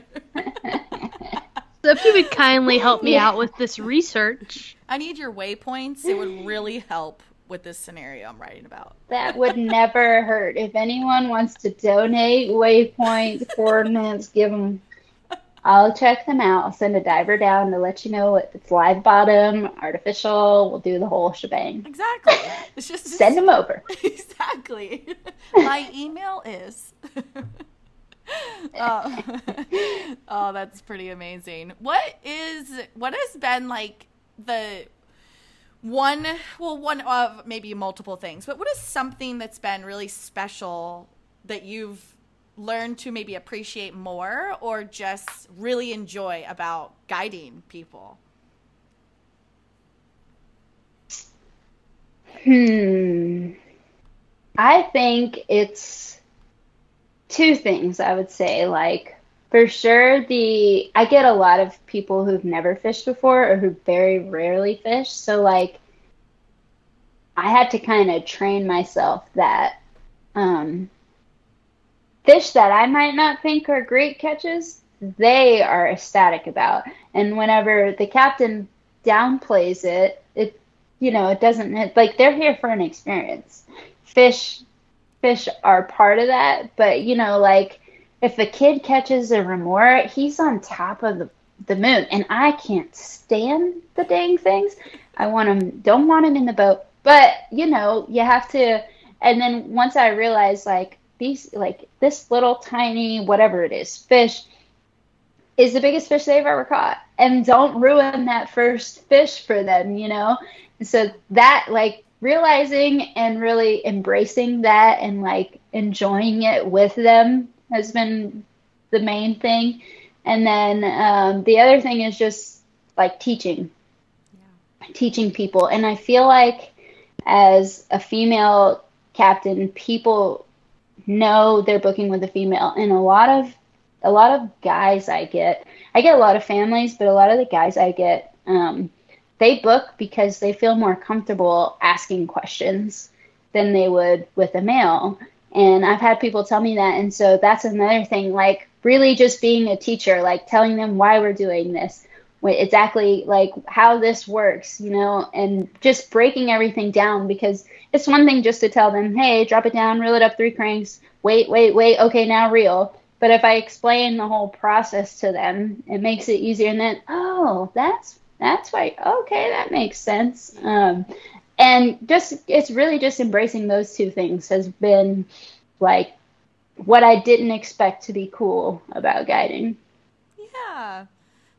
Speaker 3: so if you would kindly help me out with this research.
Speaker 1: I need your waypoints. It would really help with this scenario I'm writing about.
Speaker 2: That would never hurt. If anyone wants to donate waypoint coordinates, give them. I'll check them out. I'll send a diver down to let you know if it's live bottom, artificial. We'll do the whole shebang.
Speaker 1: Exactly. It's just
Speaker 2: Send them over.
Speaker 1: exactly. My email is. oh. oh, that's pretty amazing. What is what has been like the one well one of maybe multiple things, but what is something that's been really special that you've learned to maybe appreciate more or just really enjoy about guiding people?
Speaker 2: Hmm. I think it's two things I would say. Like, for sure, the I get a lot of people who've never fished before or who very rarely fish. So, like, I had to kind of train myself that um, fish that I might not think are great catches, they are ecstatic about. And whenever the captain downplays it, it you know, it doesn't like they're here for an experience. Fish fish are part of that, but you know, like if a kid catches a remora, he's on top of the the moon, and I can't stand the dang things. I want him, don't want him in the boat, but you know, you have to. And then once I realized, like these, like this little tiny whatever it is, fish is the biggest fish they've ever caught, and don't ruin that first fish for them, you know? So that like realizing and really embracing that and like enjoying it with them has been the main thing. And then um, the other thing is just like teaching. Yeah. teaching people. And i feel like as a female captain people know they're booking with a female and a lot of a lot of guys i get i get a lot of families but a lot of the guys i get um, they book because they feel more comfortable asking questions than they would with a male. And I've had people tell me that. And so that's another thing, like really just being a teacher, like telling them why we're doing this, exactly like how this works, you know, and just breaking everything down because it's one thing just to tell them, hey, drop it down, reel it up three cranks, wait, wait, wait, okay, now reel. But if I explain the whole process to them, it makes it easier. And then, oh, that's that's why okay that makes sense um, and just it's really just embracing those two things has been like what i didn't expect to be cool about guiding
Speaker 1: yeah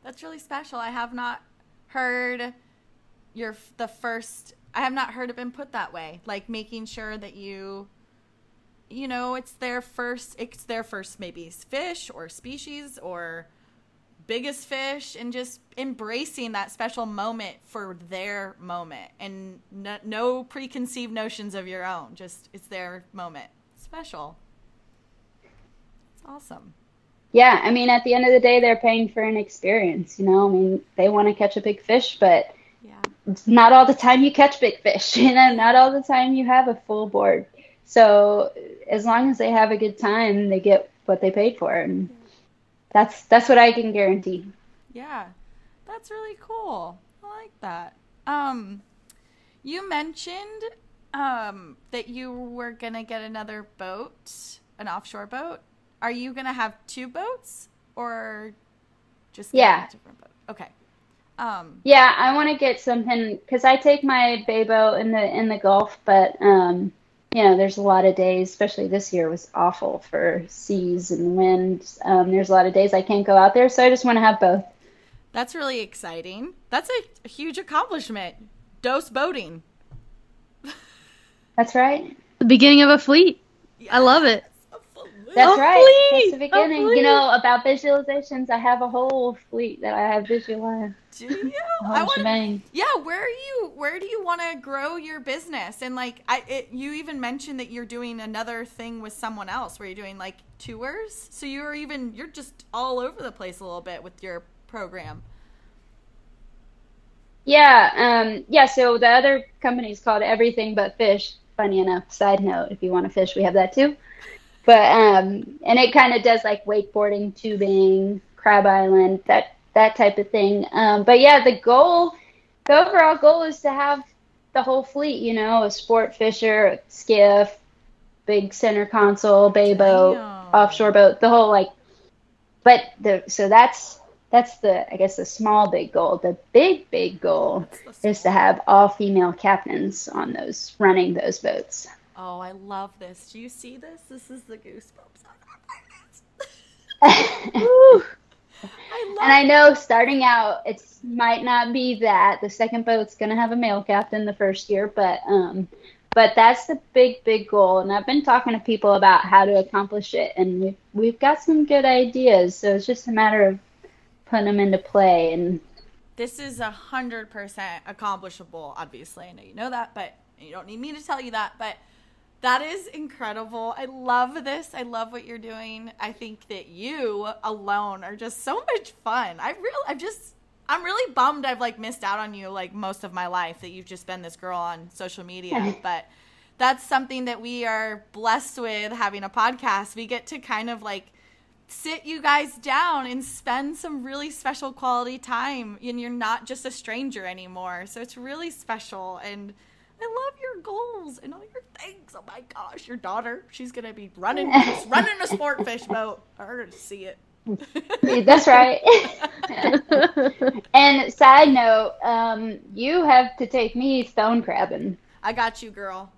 Speaker 1: that's really special i have not heard your the first i have not heard it been put that way like making sure that you you know it's their first it's their first maybe fish or species or biggest fish and just embracing that special moment for their moment and no, no, preconceived notions of your own just it's their moment. Special. It's awesome.
Speaker 2: Yeah i mean at the end of the day they're paying for an experience you know? I mean they want to catch a big fish but yeah it's not all the time you catch big fish you know not all the time you have a full board so as long as they have a good time they get what they paid for and that's that's what I can guarantee.
Speaker 1: Yeah. That's really cool. I like that. Um you mentioned um that you were going to get another boat, an offshore boat. Are you going to have two boats or just
Speaker 2: yeah.
Speaker 1: different boat? Okay. Um,
Speaker 2: yeah, I want to get something because I take my bay boat in the in the Gulf, but um, you know, there's a lot of days, especially this year was awful for seas and winds. Um, there's a lot of days I can't go out there, so I just want to have both.
Speaker 1: That's really exciting. That's a, a huge accomplishment. Dose boating.
Speaker 2: That's right.
Speaker 3: The beginning of a fleet. Yes. I love it.
Speaker 2: That's a right. Fleet. That's the beginning. You know about visualizations. I have a whole fleet that I have visualized.
Speaker 1: Do you? I want Yeah. Where are you? Where do you want to grow your business? And like, I it, you even mentioned that you're doing another thing with someone else, where you're doing like tours. So you're even you're just all over the place a little bit with your program.
Speaker 2: Yeah. Um. Yeah. So the other company is called Everything But Fish. Funny enough. Side note: If you want to fish, we have that too. But um, and it kind of does like wakeboarding, tubing, Crab Island, that that type of thing. Um, but yeah, the goal, the overall goal is to have the whole fleet. You know, a sport fisher, skiff, big center console, bay boat, offshore boat, the whole like. But the so that's that's the I guess the small big goal. The big big goal is to have all female captains on those running those boats.
Speaker 1: Oh, I love this. Do you see this? This is the goosebumps.
Speaker 2: I and I know starting out, it might not be that the second boat's going to have a male captain the first year, but um, but that's the big, big goal. And I've been talking to people about how to accomplish it, and we've, we've got some good ideas. So it's just a matter of putting them into play. And
Speaker 1: this is a hundred percent accomplishable. Obviously, I know you know that, but you don't need me to tell you that. But that is incredible. I love this. I love what you're doing. I think that you alone are just so much fun. I really, I'm just, I'm really bummed I've like missed out on you like most of my life that you've just been this girl on social media. but that's something that we are blessed with having a podcast. We get to kind of like sit you guys down and spend some really special quality time and you're not just a stranger anymore. So it's really special and I love your goals and all your things. Oh my gosh, your daughter, she's gonna be running running a sport fish boat. I heard to see it.
Speaker 2: That's right. and side note, um, you have to take me stone crabbing.
Speaker 1: I got you, girl.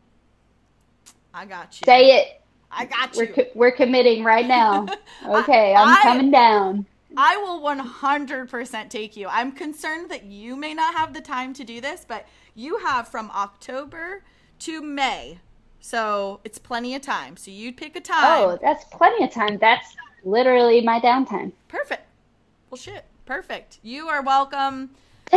Speaker 1: I got you.
Speaker 2: Say it.
Speaker 1: I got you.
Speaker 2: We're, co- we're committing right now. Okay, I, am coming down.
Speaker 1: I will 100% take you. I'm concerned that you may not have the time to do this, but you have from October to May. So it's plenty of time. So you pick a time.
Speaker 2: Oh, that's plenty of time. That's literally my downtime.
Speaker 1: Perfect. Well, shit. Perfect. You are welcome.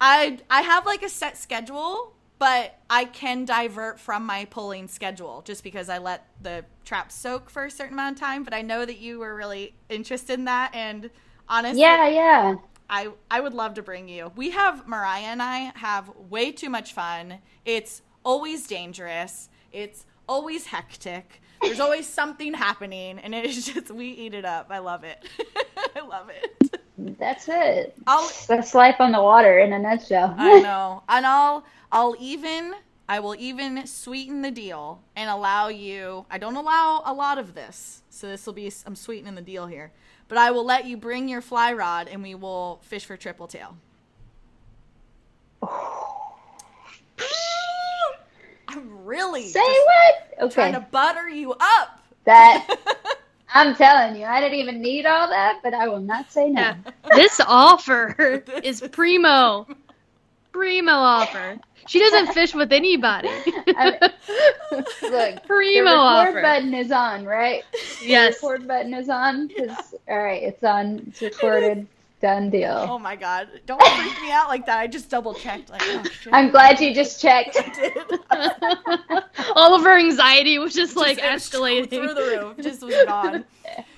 Speaker 1: I I have like a set schedule, but I can divert from my pulling schedule just because I let the trap soak for a certain amount of time. But I know that you were really interested in that, and honestly,
Speaker 2: yeah, yeah.
Speaker 1: I I would love to bring you. We have Mariah and I have way too much fun. It's always dangerous. It's always hectic. There's always something happening, and it's just we eat it up. I love it. I love it.
Speaker 2: That's it.
Speaker 1: I'll,
Speaker 2: That's life on the water in a nutshell.
Speaker 1: I know, and I'll I'll even I will even sweeten the deal and allow you. I don't allow a lot of this, so this will be I'm sweetening the deal here. But I will let you bring your fly rod, and we will fish for triple tail. I'm really
Speaker 2: Say what? Okay.
Speaker 1: trying to butter you up.
Speaker 2: That I'm telling you, I didn't even need all that, but I will not say no.
Speaker 3: Yeah. This offer is primo. Primo offer. She doesn't fish with anybody.
Speaker 2: I- Look,
Speaker 3: Primo
Speaker 2: the record
Speaker 3: offer.
Speaker 2: button is on, right?
Speaker 3: Yes.
Speaker 2: The record button is on. 'cause- all right, it's on. It's recorded. Done deal.
Speaker 1: Oh my god! Don't freak me out like that. I just double checked. Like, oh.
Speaker 2: I'm glad you just checked.
Speaker 1: I did.
Speaker 3: All of her anxiety was just like
Speaker 1: Just- it was
Speaker 3: escalating.
Speaker 1: through the roof. Just was gone.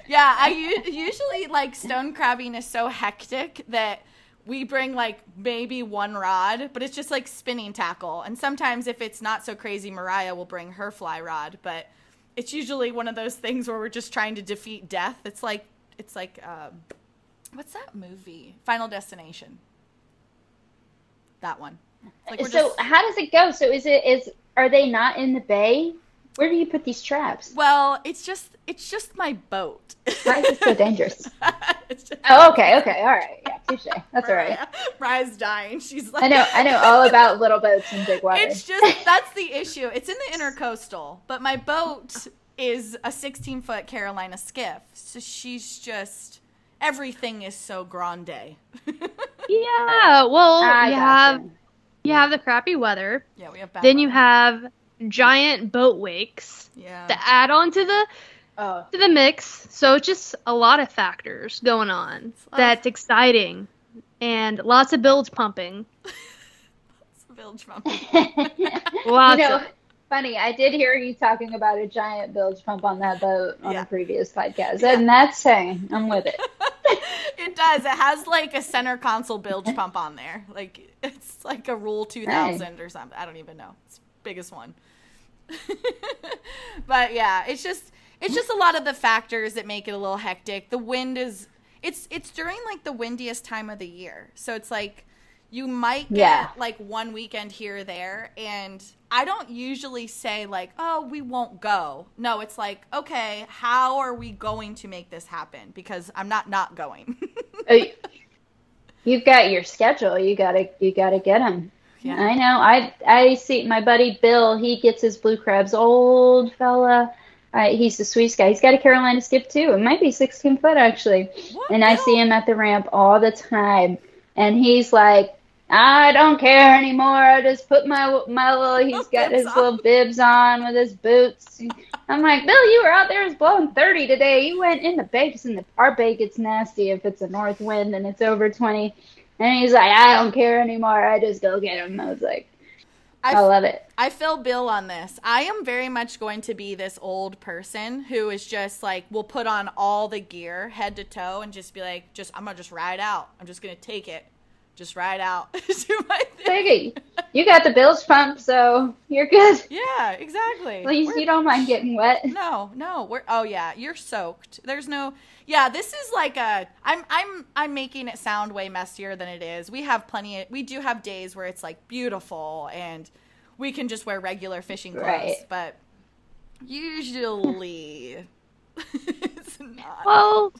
Speaker 1: Yeah, I u- usually like stone crabbing is so hectic that we bring like maybe one rod, but it's just like spinning tackle. And sometimes if it's not so crazy, Mariah will bring her fly rod, but it's usually one of those things where we're just trying to defeat death. It's like it's like um, what's that movie? Final Destination. That one. Like we're
Speaker 2: so
Speaker 1: just-
Speaker 2: how does it go? So is it is are they not in the bay? Where do you put these traps?
Speaker 1: well, it's just it's just my boat.
Speaker 2: Why is it so dangerous?
Speaker 1: just,
Speaker 2: Oh, okay, okay, all right, yeah, touche. That's all right.
Speaker 1: Mariah- Mariah's dying. She's like
Speaker 2: I know, I know all about little boats and big water.
Speaker 1: It's just that's the issue. It's in the intercoastal, but my boat is a 16 foot Carolina skiff, so she's just everything is so grande.
Speaker 3: Yeah. Well,
Speaker 2: I
Speaker 3: you have you have the crappy weather.
Speaker 1: yeah, we have. Bad
Speaker 3: Then you have giant boat wakes
Speaker 1: yeah.
Speaker 3: to add on to the
Speaker 2: oh,
Speaker 3: to the mix. So it's just a lot of factors going on.
Speaker 1: lot
Speaker 3: That's exciting. And lots of bilge pumping.
Speaker 1: It's a village mom.
Speaker 3: Lots
Speaker 2: you know,
Speaker 3: of
Speaker 2: funny. I did hear you talking about a giant bilge pump on that boat on
Speaker 1: Yeah.
Speaker 2: a previous podcast, and that's saying I'm with it.
Speaker 1: it does. It has like a center console bilge pump on there. Like it's like a Rule 2000 or something. I don't even know. It's biggest one. but yeah, it's just it's just a lot of the factors that make it a little hectic. The wind is it's it's during like the windiest time of the year. So it's like you might get
Speaker 2: Yeah.
Speaker 1: like one weekend here or there and I don't usually say like, "Oh, we won't go." No, it's like, "Okay, how are we going to make this happen?" Because I'm not not going.
Speaker 2: Uh, You've got your schedule. You gotta, you gotta get them.
Speaker 1: Yeah.
Speaker 2: I know. I, I see my buddy Bill. He gets his blue crabs. Old fella. Uh, he's the sweetest guy. He's got a Carolina skiff too. It might be 16 foot actually.
Speaker 1: What?
Speaker 2: And I see him at the ramp all the time. And he's like, I don't care anymore. I just put my my little. He's got his
Speaker 1: on.
Speaker 2: little bibs on with his boots. I'm like, Bill, you were out there. It's blowing 30 today. You went in the bay. 'cause in the our bay gets nasty if it's a north wind and it's over 20. And he's like, I don't care anymore. I just go get him. I was like, I,
Speaker 1: I,
Speaker 2: love it.
Speaker 1: I feel Bill on this. I am very much going to be this old person who is just like will put on all the gear head to toe and just be like, just I'm gonna just ride out. I'm just gonna take it, just ride out, do my thing.
Speaker 2: Take. You got the bilge pump, so you're good.
Speaker 1: Yeah, exactly.
Speaker 2: At least
Speaker 1: We're-
Speaker 2: you don't mind getting wet.
Speaker 1: No, no, we're oh yeah, you're soaked. There's no yeah, this is like a I'm I'm I'm making it sound way messier than it is. We have plenty of, we do have days where it's like beautiful and we can just wear regular fishing clothes,
Speaker 2: Right.
Speaker 1: but usually it's not.
Speaker 3: Well,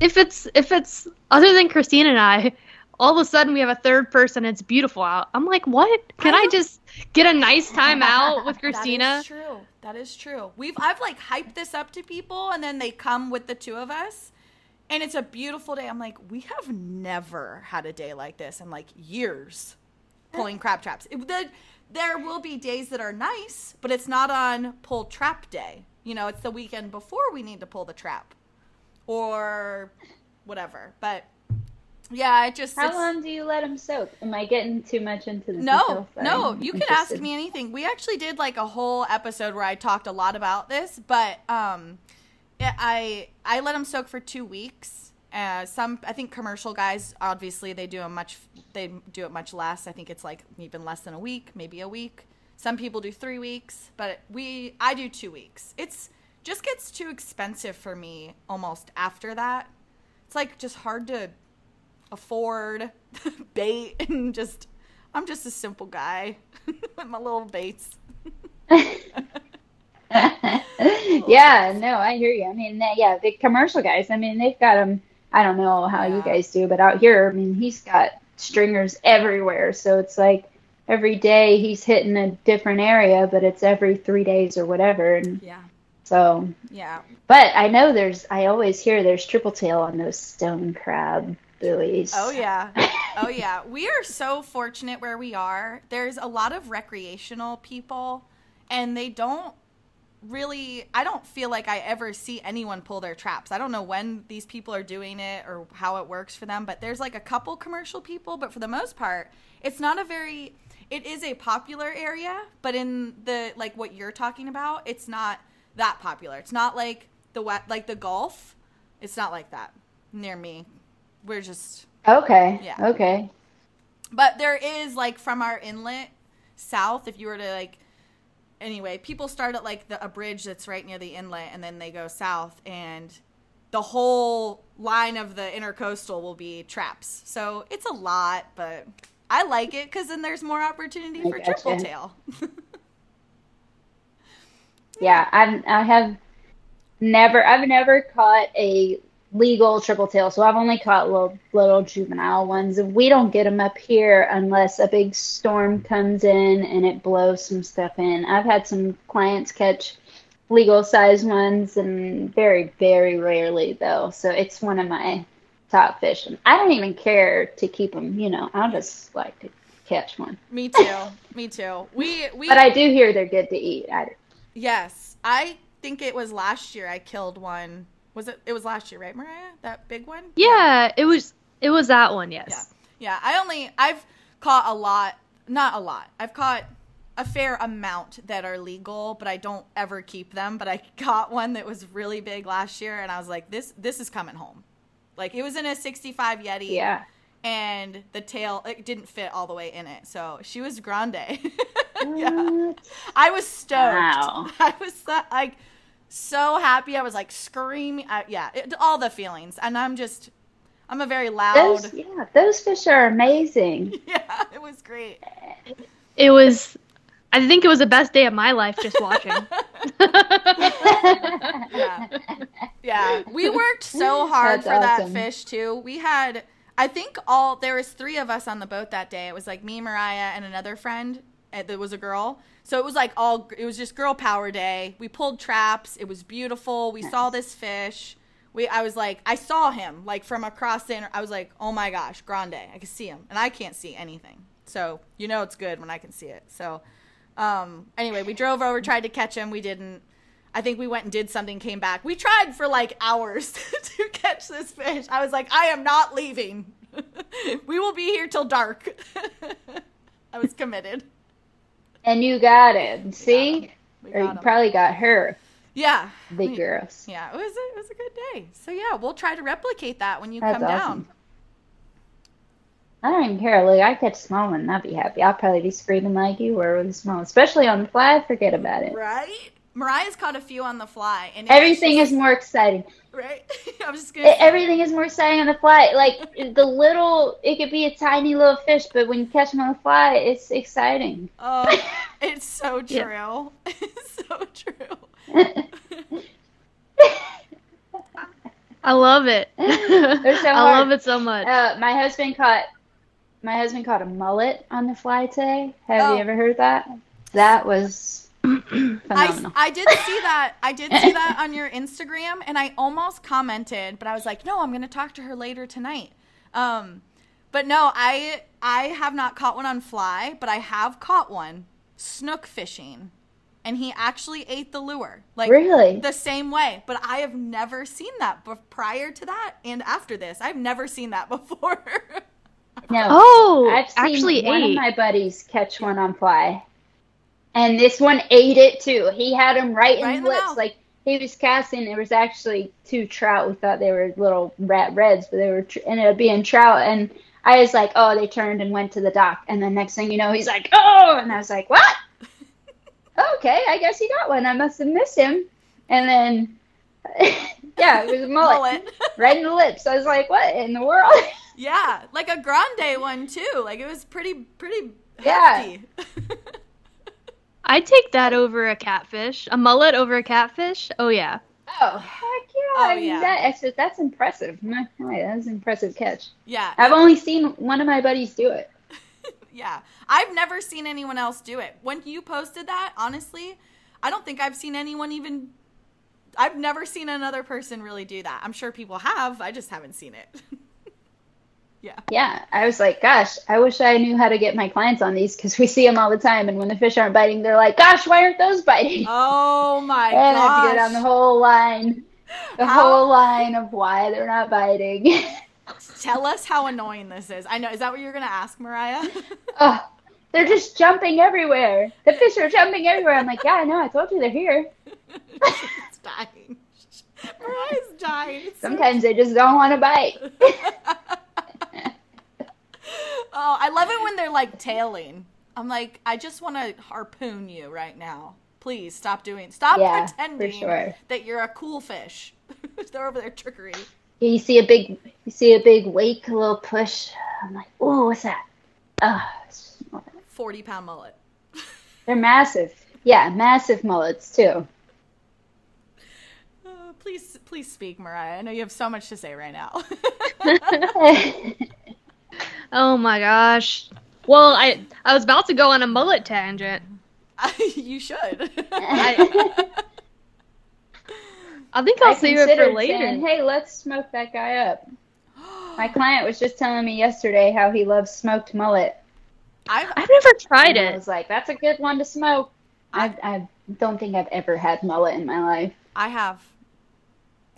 Speaker 3: if it's if it's other than Christine and I, all of a sudden we have a third person. It's beautiful out. I'm like, what? Can
Speaker 1: I
Speaker 3: I, just get a nice time out with Christina?
Speaker 1: is true. That is true. We've I've like hyped this up to people and then they come with the two of us and it's a beautiful day. I'm like, we have never had a day like this in like years pulling crab traps. It, the, there will be days that are nice, but it's not on pull trap day. You know, it's the weekend before we need to pull the trap or whatever. But yeah, it just
Speaker 2: How
Speaker 1: it's-
Speaker 2: long do you let them soak? Am I getting too much into the
Speaker 1: no, no, you can ask me anything. We actually did like a whole episode where I talked a lot about this, but um, I I let them soak for two weeks. Uh, some I think commercial guys obviously they do a much they do it much less. I think it's like even less than a week, maybe a week. Some people do three weeks, but we I do two weeks. It's just gets too expensive for me almost after that. It's like just hard to afford bait and just I'm just a simple guy with my little baits.
Speaker 2: yeah, no, I hear you. I mean, yeah, the commercial guys. I mean, they've got them. I don't know how you guys do, but out here, I mean, he's got stringers everywhere. So it's like every day he's hitting a different area, but it's every three days or whatever. And
Speaker 1: Yeah.
Speaker 2: so,
Speaker 1: Yeah.
Speaker 2: but I know there's. I always hear there's triple tail on those stone crab buoys.
Speaker 1: Oh yeah. Oh yeah. We are so fortunate where we are. There's a lot of recreational people and they don't really I don't feel like I ever see anyone pull their traps. I don't know when these people are doing it or how it works for them, but there's like a couple commercial people, but for the most part, it's not a very it is a popular area, but in the like what you're talking about, it's not that popular. It's not like the wet like the Gulf. It's not like that near me. We're just
Speaker 2: Okay.
Speaker 1: Yeah.
Speaker 2: Okay.
Speaker 1: but there is like from our inlet south, if you were to like anyway, people start at like the, a bridge that's right near the inlet and then they go south and the whole line of the intercoastal will be traps. So it's a lot, but I like it because then there's more opportunity
Speaker 2: I
Speaker 1: for
Speaker 2: gotcha.
Speaker 1: triple tail.
Speaker 2: Yeah, I've I have never I've never caught a legal triple tail, so I've only caught little little juvenile ones. We don't get them up here unless a big storm comes in and it blows some stuff in. I've had some clients catch legal size ones, and very very rarely though. So it's one of my top fish, and I don't even care to keep them. You know, I'll just like to catch one.
Speaker 1: Me too. Me too. We we
Speaker 2: But I do hear they're good to eat. I,
Speaker 1: yes, I think it was last year I killed one. Was it? It was last year, right, Mariah? That big one.
Speaker 3: Yeah, it was it was that one. Yes.
Speaker 1: Yeah. Yeah, I only I've caught a lot, not a lot. I've caught a fair amount that are legal, but I don't ever keep them. But I caught one that was really big last year, and I was like, this this is coming home. Like it was in a 65 Yeti,
Speaker 2: yeah.
Speaker 1: and the tail it didn't fit all the way in it, so she was grande. yeah, I was stoked.
Speaker 2: Wow.
Speaker 1: I was like so happy. I was like screaming. I, yeah, it, all the feelings, and I'm just. I'm a very loud.
Speaker 2: Those, yeah, those fish are amazing.
Speaker 1: Yeah, it was great.
Speaker 3: It was. I think it was the best day of my life just watching.
Speaker 1: Yeah. Yeah. We worked so hard
Speaker 2: That's
Speaker 1: for that fish too. We had I think all there was 3 of us on the boat that day. It was like me, Mariah, and another friend. There was a girl. So it was like all it was just girl power day. We pulled traps. It was beautiful. We saw this fish. we I was like I saw him like from across the. Inter- I was like, oh my gosh, Grande! I can see him, and I can't see anything. So you know it's good when I can see it. So um, anyway, we drove over, tried to catch him. We didn't. I think we went and did something, came back. We tried for like hours to catch this fish. I was like, I am not leaving. we will be here till dark. I was committed.
Speaker 2: And you got it. See?
Speaker 1: We
Speaker 2: Or you
Speaker 1: got
Speaker 2: probably got her.
Speaker 1: Yeah.
Speaker 2: Big girls.
Speaker 1: Yeah, it was a, it was a good day. So yeah, we'll try to replicate that when you
Speaker 2: That's
Speaker 1: come
Speaker 2: awesome.
Speaker 1: down.
Speaker 2: I don't even care. Look, I catch a small one, I'll be happy. I'll probably be screaming like you were with the small, one. especially on the fly. Forget about it.
Speaker 1: Right? Mariah's caught a few on the fly, and
Speaker 2: Everything is more exciting.
Speaker 1: Just- right. I was just gonna. Say-
Speaker 2: Everything is more exciting on the fly. Like the little, it could be a tiny little fish, but when you catch them on the fly, it's exciting.
Speaker 1: Oh, it's so true.
Speaker 3: Yeah.
Speaker 1: It's so true.
Speaker 3: I love it.
Speaker 2: So
Speaker 3: I love it so much.
Speaker 2: Uh, my husband caught my husband caught a mullet on the fly today. Have
Speaker 1: Oh.
Speaker 2: you ever heard that? That was
Speaker 1: I,
Speaker 2: phenomenal.
Speaker 1: I did see that. I did see that on your Instagram, and I almost commented, but I was like, no, I'm going to talk to her later tonight. Um, but no, I I have not caught one on fly, but I have caught one snook fishing, and he actually ate the lure, like
Speaker 2: really?
Speaker 1: the same way. But I have never seen that bef- prior to that and after this. I've never seen that before.
Speaker 2: No.
Speaker 3: Oh,
Speaker 2: I've seen
Speaker 3: actually
Speaker 2: one
Speaker 3: ate.
Speaker 2: of my buddies catch one on fly, and this one ate it too. He had him right,
Speaker 1: Right
Speaker 2: in the lips.
Speaker 1: mouth.
Speaker 2: Like he was casting. There was actually two trout. We thought they were little rat reds, but they were tr- ended up being trout. And I was like, oh, they turned and went to the dock. And the next thing you know, he's like, oh, and I was like, what? okay, I guess he got one. I must have missed him. And then, yeah, it was a mullet,
Speaker 1: Mullet.
Speaker 2: right in the lips. I was like, what in the world?
Speaker 1: yeah, like a grande one too. Like it was pretty pretty
Speaker 2: Yeah.
Speaker 1: Hefty.
Speaker 3: I'd take that over a catfish. A mullet over a catfish? Oh yeah.
Speaker 2: Oh heck yeah!
Speaker 1: Oh,
Speaker 2: I mean,
Speaker 1: yeah.
Speaker 2: That, that's, that's impressive. My- my- That's an impressive catch.
Speaker 1: yeah.
Speaker 2: I've only seen one of my buddies do it.
Speaker 1: Yeah. I've never seen anyone else do it. When you posted that, honestly, I don't think I've seen anyone even I've never seen another person really do that. I'm sure people have, I just haven't seen it. yeah.
Speaker 2: Yeah, I was like, gosh, I wish I knew how to get my clients on these because we see them all the time, and when the fish aren't biting, they're like, gosh, why aren't those biting?
Speaker 1: Oh my
Speaker 2: and I have to
Speaker 1: gosh.
Speaker 2: go down the whole line, the
Speaker 1: How-
Speaker 2: whole line of why they're not biting.
Speaker 1: Tell us how annoying this is. I know. Is that what you're going to ask, Mariah?
Speaker 2: oh, they're just jumping everywhere. The fish are jumping everywhere. I'm like, yeah, I know. I told you they're here.
Speaker 1: it's dying. Mariah's dying. It's so
Speaker 2: Sometimes they just don't want to bite.
Speaker 1: Oh, I love it when they're like tailing. I'm like, I just want to harpoon you right now. Please stop doing. Stop
Speaker 2: Yeah,
Speaker 1: pretending
Speaker 2: sure.
Speaker 1: that you're a cool fish. they're over there trickery.
Speaker 2: You see a big, you see a big wake, a little push. I'm like, oh, what's that? Oh,
Speaker 1: Forty pound mullet.
Speaker 2: they're massive. Yeah, massive mullets too.
Speaker 1: Uh, please, please speak, Mariah. I know you have so much to say right now.
Speaker 3: Oh my gosh. Well, I I was about to go on a mullet tangent.
Speaker 1: you should.
Speaker 3: I- I think I'll
Speaker 2: I
Speaker 3: save it for later.
Speaker 2: saying, hey, let's smoke that guy up. My client was just telling me yesterday how he loves smoked mullet.
Speaker 1: I've,
Speaker 3: I've never tried
Speaker 2: And I
Speaker 3: it.
Speaker 2: was like, that's a good one to smoke. I, I don't think I've ever had mullet in my life.
Speaker 1: I have,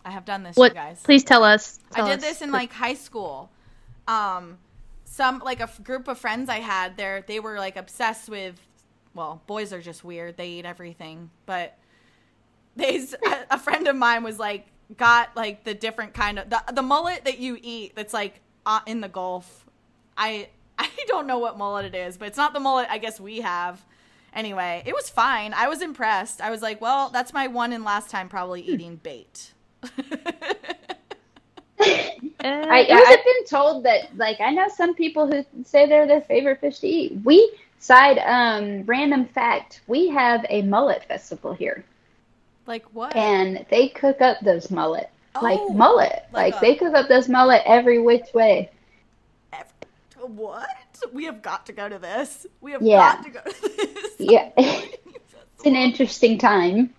Speaker 1: I have done this,
Speaker 3: What?
Speaker 1: you guys.
Speaker 3: Please tell us.
Speaker 1: I did
Speaker 3: us.
Speaker 1: this in like high school. Um, some like a f- group of friends I had there, they were like obsessed with. Well, boys are just weird. They eat everything, but they a- friend of mine was like got like the different kind of the the mullet that you eat that's like uh, in the Gulf. I I don't know what mullet it is, but it's not the mullet I guess we have. Anyway, it was fine. I was impressed. I was like, well, that's my one and last time probably eating bait.
Speaker 3: Uh,
Speaker 2: I,
Speaker 3: it was
Speaker 2: I've been told that, like, I know some people who say they're their favorite fish to eat. We, side, um, random fact, we have a mullet festival here.
Speaker 1: like what?
Speaker 2: And they cook up those mullet. Like
Speaker 1: Oh,
Speaker 2: mullet.
Speaker 1: like
Speaker 2: Like,
Speaker 1: a-
Speaker 2: they cook up those mullet every which way.
Speaker 1: Ev- What? We have got to go to this. We have
Speaker 2: Yeah.
Speaker 1: got to go to this.
Speaker 2: Yeah. It's an interesting time.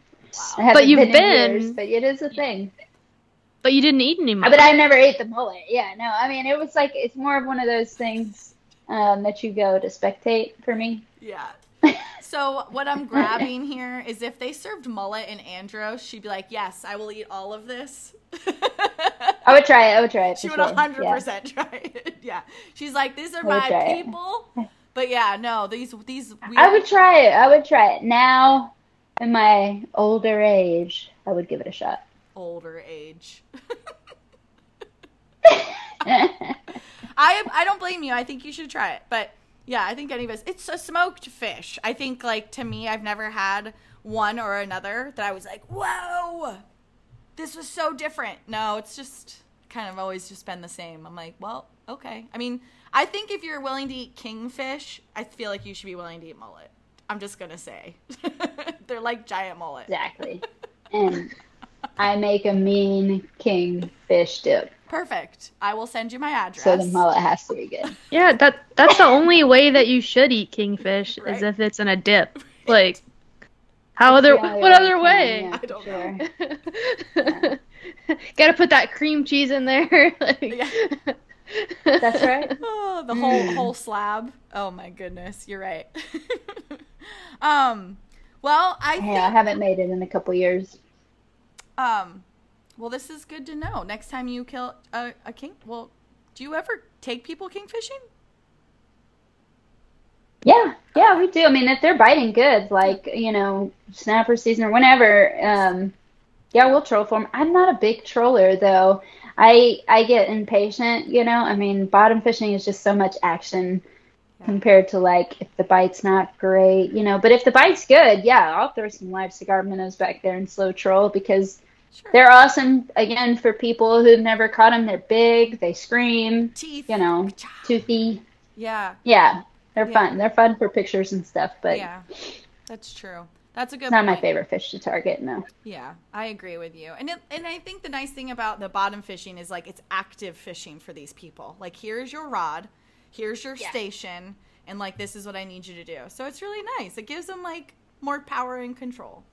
Speaker 2: I
Speaker 1: Wow.
Speaker 2: haven't
Speaker 3: you've
Speaker 2: been, in
Speaker 3: been-
Speaker 2: years, but it is a thing.
Speaker 3: But you didn't eat any mullet.
Speaker 2: But I never ate the mullet. Yeah, no. I mean, it was like it's more of one of those things um, that you go to spectate for me.
Speaker 1: Yeah. So what I'm grabbing here is if they served mullet in Andros, she'd be like, "Yes, I will eat all of this."
Speaker 2: I would try it. I would try it.
Speaker 1: she
Speaker 2: for
Speaker 1: would
Speaker 2: sure.
Speaker 1: 100
Speaker 2: Yeah.
Speaker 1: percent try it. Yeah. She's like, "These are
Speaker 2: I would
Speaker 1: my
Speaker 2: try it.
Speaker 1: people." But yeah, no, these these.
Speaker 2: I would try it. I would try it now. In my older age, I would give it a shot.
Speaker 1: Older age. I I don't blame you. I think you should try it. But yeah, I think any of us. It's a smoked fish. I think like to me, I've never had one or another that I was like, whoa, this was so different. No, it's just kind of always just been the same. I'm like, well, okay. I mean, I think if you're willing to eat kingfish, I feel like you should be willing to eat mullet. I'm just gonna say, they're like giant mullet.
Speaker 2: exactly. And I make a mean king fish dip,
Speaker 1: Perfect. I will send you my address.
Speaker 2: so the mullet has to be good.
Speaker 3: yeah, that that's the only way that you should eat kingfish
Speaker 1: Right.
Speaker 3: is if it's in a dip. Like, how other
Speaker 2: the
Speaker 3: what other
Speaker 2: I
Speaker 3: way?
Speaker 2: yeah,
Speaker 1: I don't
Speaker 2: sure.
Speaker 3: Got to put that cream cheese in there. like-
Speaker 1: Yeah.
Speaker 2: That's right.
Speaker 1: Oh, the whole whole slab. Oh my goodness, you're right. um, well, I think
Speaker 2: Yeah, I haven't made it in a couple years.
Speaker 1: Um, well, this is good to know. Next time you kill a, a king, well, do you ever take people king fishing?
Speaker 2: Yeah, yeah, we do. I mean, if they're biting good, like you know, snapper season or whenever, um, yeah, we'll troll for them. I'm not a big troller though. I I get impatient, you know. I mean, bottom fishing is just so much action compared to like if the bite's not great, you know. But if the bite's good, yeah, I'll throw some live cigar minnows back there and slow troll because
Speaker 1: Sure.
Speaker 2: they're awesome. Again, for people who've never caught them, they're big, they scream,
Speaker 1: Teeth.
Speaker 2: you know, toothy.
Speaker 1: Yeah,
Speaker 2: Yeah, they're
Speaker 1: Yeah.
Speaker 2: fun. They're fun for pictures and stuff, but
Speaker 1: yeah, that's true. That's a good.
Speaker 2: it's not my favorite fish to target. No.
Speaker 1: Yeah, I agree with you. And it, and I think the nice thing about the bottom fishing is like it's active fishing for these people. Like here's your rod, here's your
Speaker 2: Yeah.
Speaker 1: station, and like this is what I need you to do. So it's really nice. It gives them like more power and control.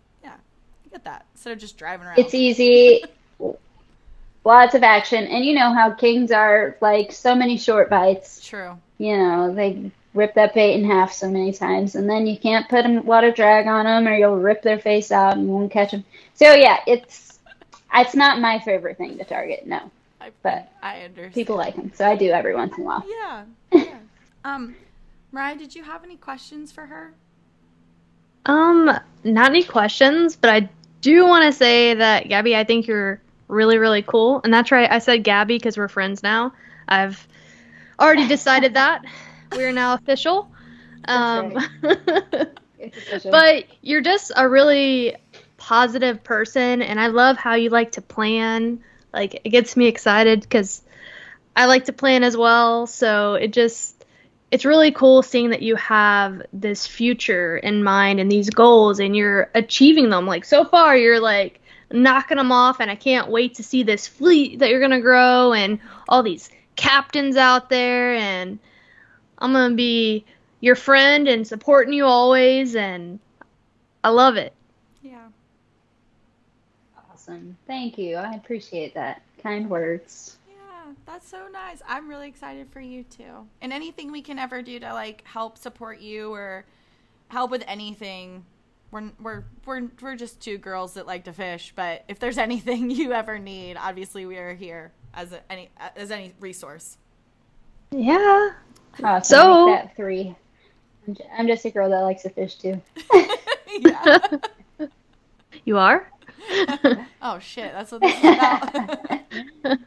Speaker 1: Yeah, I get that instead of just driving around.
Speaker 2: It's easy. Lots of action, and you know how kings are like so many short bites.
Speaker 1: True.
Speaker 2: You know they rip that bait in half so many times, and then you can't put a lot of drag on them, or you'll rip their face out and you won't catch them. So yeah, it's it's not my favorite thing to target. No,
Speaker 1: I,
Speaker 2: But
Speaker 1: I understand.
Speaker 2: people like them, so I do every once in a while.
Speaker 1: Yeah. Yeah. um, Mariah, did you have any questions for her?
Speaker 3: Um, not any questions, but I do want to say that Gabby, I think you're really, really cool, and that's right. I said Gabby because we're friends now. I've already decided that we're now official. Um,
Speaker 2: official.
Speaker 3: but you're just a really positive person, and I love how you like to plan. Like it gets me excited because I like to plan as well. So it just it's really cool seeing that you have this future in mind and these goals and you're achieving them. Like so far you're like knocking them off and I can't wait to see this fleet that you're going to grow and all these captains out there and I'm going to be your friend and supporting you always and I love it.
Speaker 1: Yeah.
Speaker 2: awesome. Thank you. I appreciate that. Kind words.
Speaker 1: Yeah, that's so nice. I'm really excited for you too. And anything we can ever do to like help support you or help with anything, we're we're we're we're just two girls that like to fish. But if there's anything you ever need, obviously we are here as a, any as any resource.
Speaker 3: Yeah.
Speaker 2: Awesome.
Speaker 3: So-
Speaker 2: that three. I'm I'm just a girl that likes to fish too.
Speaker 1: yeah.
Speaker 3: You are?
Speaker 1: Oh shit, that's what this is about.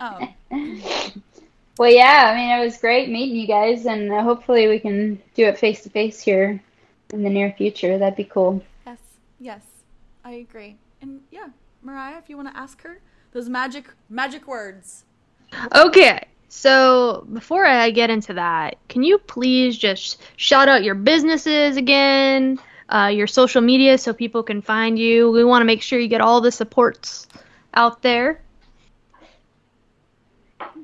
Speaker 1: Um,
Speaker 2: Well, yeah, I mean, it was great meeting you guys, and uh, hopefully we can do it face to face here in the near future. That'd be cool.
Speaker 1: yes, yes, I agree. And yeah, Mariah, if you want to ask her those magic magic words.
Speaker 3: Okay. So before I get into that, can you please just shout out your businesses again, uh, your social media, so people can find you? We want to make sure you get all the supports out there.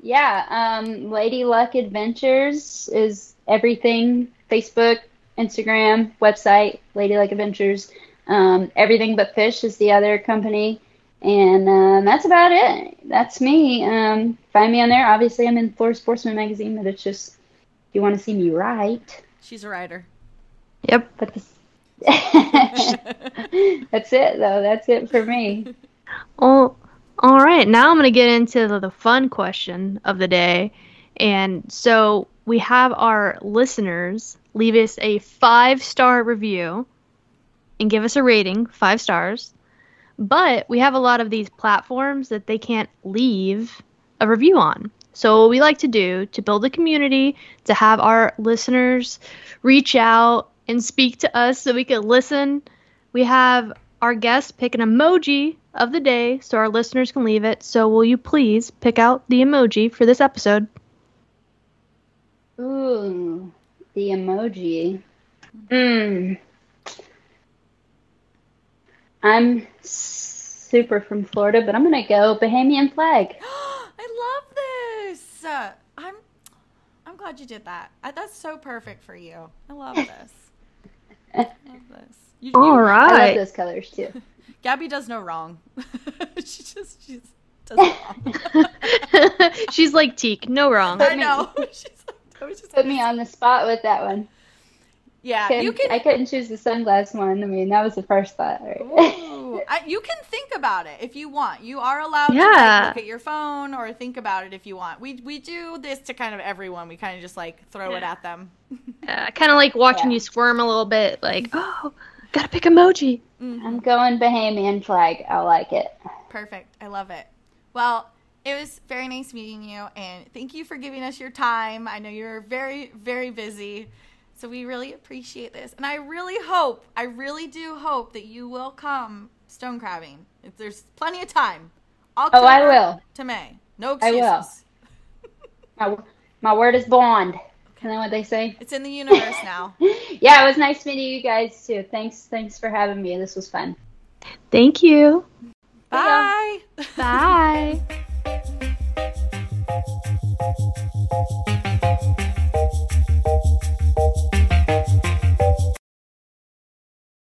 Speaker 2: Yeah, um, Lady Luck Adventures is everything Facebook, Instagram, website, Lady Luck Adventures. Um, everything But Fish is the other company. And um, that's about it. That's me. Um, find me on there. Obviously, I'm in Florida Sportsman magazine, but it's just if you want to see me write.
Speaker 1: She's a writer.
Speaker 3: Yep.
Speaker 2: But this, that's it, though. That's it for me.
Speaker 3: Well, all right. Now I'm going to get into the, the fun question of the day. And so we have our listeners leave us a five star review and give us a rating, five stars. But we have a lot of these platforms that they can't leave a review on. So, what we like to do to build a community, to have our listeners reach out and speak to us so we can listen, we have our guests pick an emoji of the day so our listeners can leave it. So, will you please pick out the emoji for this episode?
Speaker 2: Ooh, the emoji. Mm. I'm super from Florida, but I'm gonna go Bahamian flag.
Speaker 1: I love this. Uh, I'm I'm glad you did that. I, that's so perfect for you. I love this. I love this. You,
Speaker 3: All
Speaker 1: you-
Speaker 2: I love those colors too.
Speaker 1: Gabby does no wrong. she just she just does it wrong.
Speaker 3: She's like Teak, no wrong.
Speaker 1: I know. She's like, I was just
Speaker 2: Put me on the spot with that one.
Speaker 1: Yeah,
Speaker 2: Couldn't-
Speaker 1: you can.
Speaker 2: I couldn't choose the sunglass one. I mean, that was the first thought. Right?
Speaker 1: Ooh, I, you can think about it if you want. You are allowed to
Speaker 3: Yeah.
Speaker 1: like, look at your phone or think about it if you want. We we do this to kind of everyone. We kind of just like throw it at them.
Speaker 3: Uh, kind of like watching
Speaker 2: Yeah.
Speaker 3: you squirm a little bit, like, oh, gotta pick emoji.
Speaker 1: Mhm.
Speaker 2: I'm going Bahamian flag. I like it.
Speaker 1: Perfect. I love it. Well, it was very nice meeting you, and thank you for giving us your time. I know you're very, very busy, so we really appreciate this. And I really hope, I really do hope that you will come stone crabbing. If there's plenty of time.
Speaker 2: Oh, I will.
Speaker 1: To May. No excuses.
Speaker 2: I will.
Speaker 1: excuses.
Speaker 2: My, my word is bond kind of what they say.
Speaker 1: It's in the universe now.
Speaker 2: yeah, it was nice meeting you guys too. Thanks, thanks for having me. This was fun.
Speaker 3: Thank you. Bye. Bye.
Speaker 1: Bye.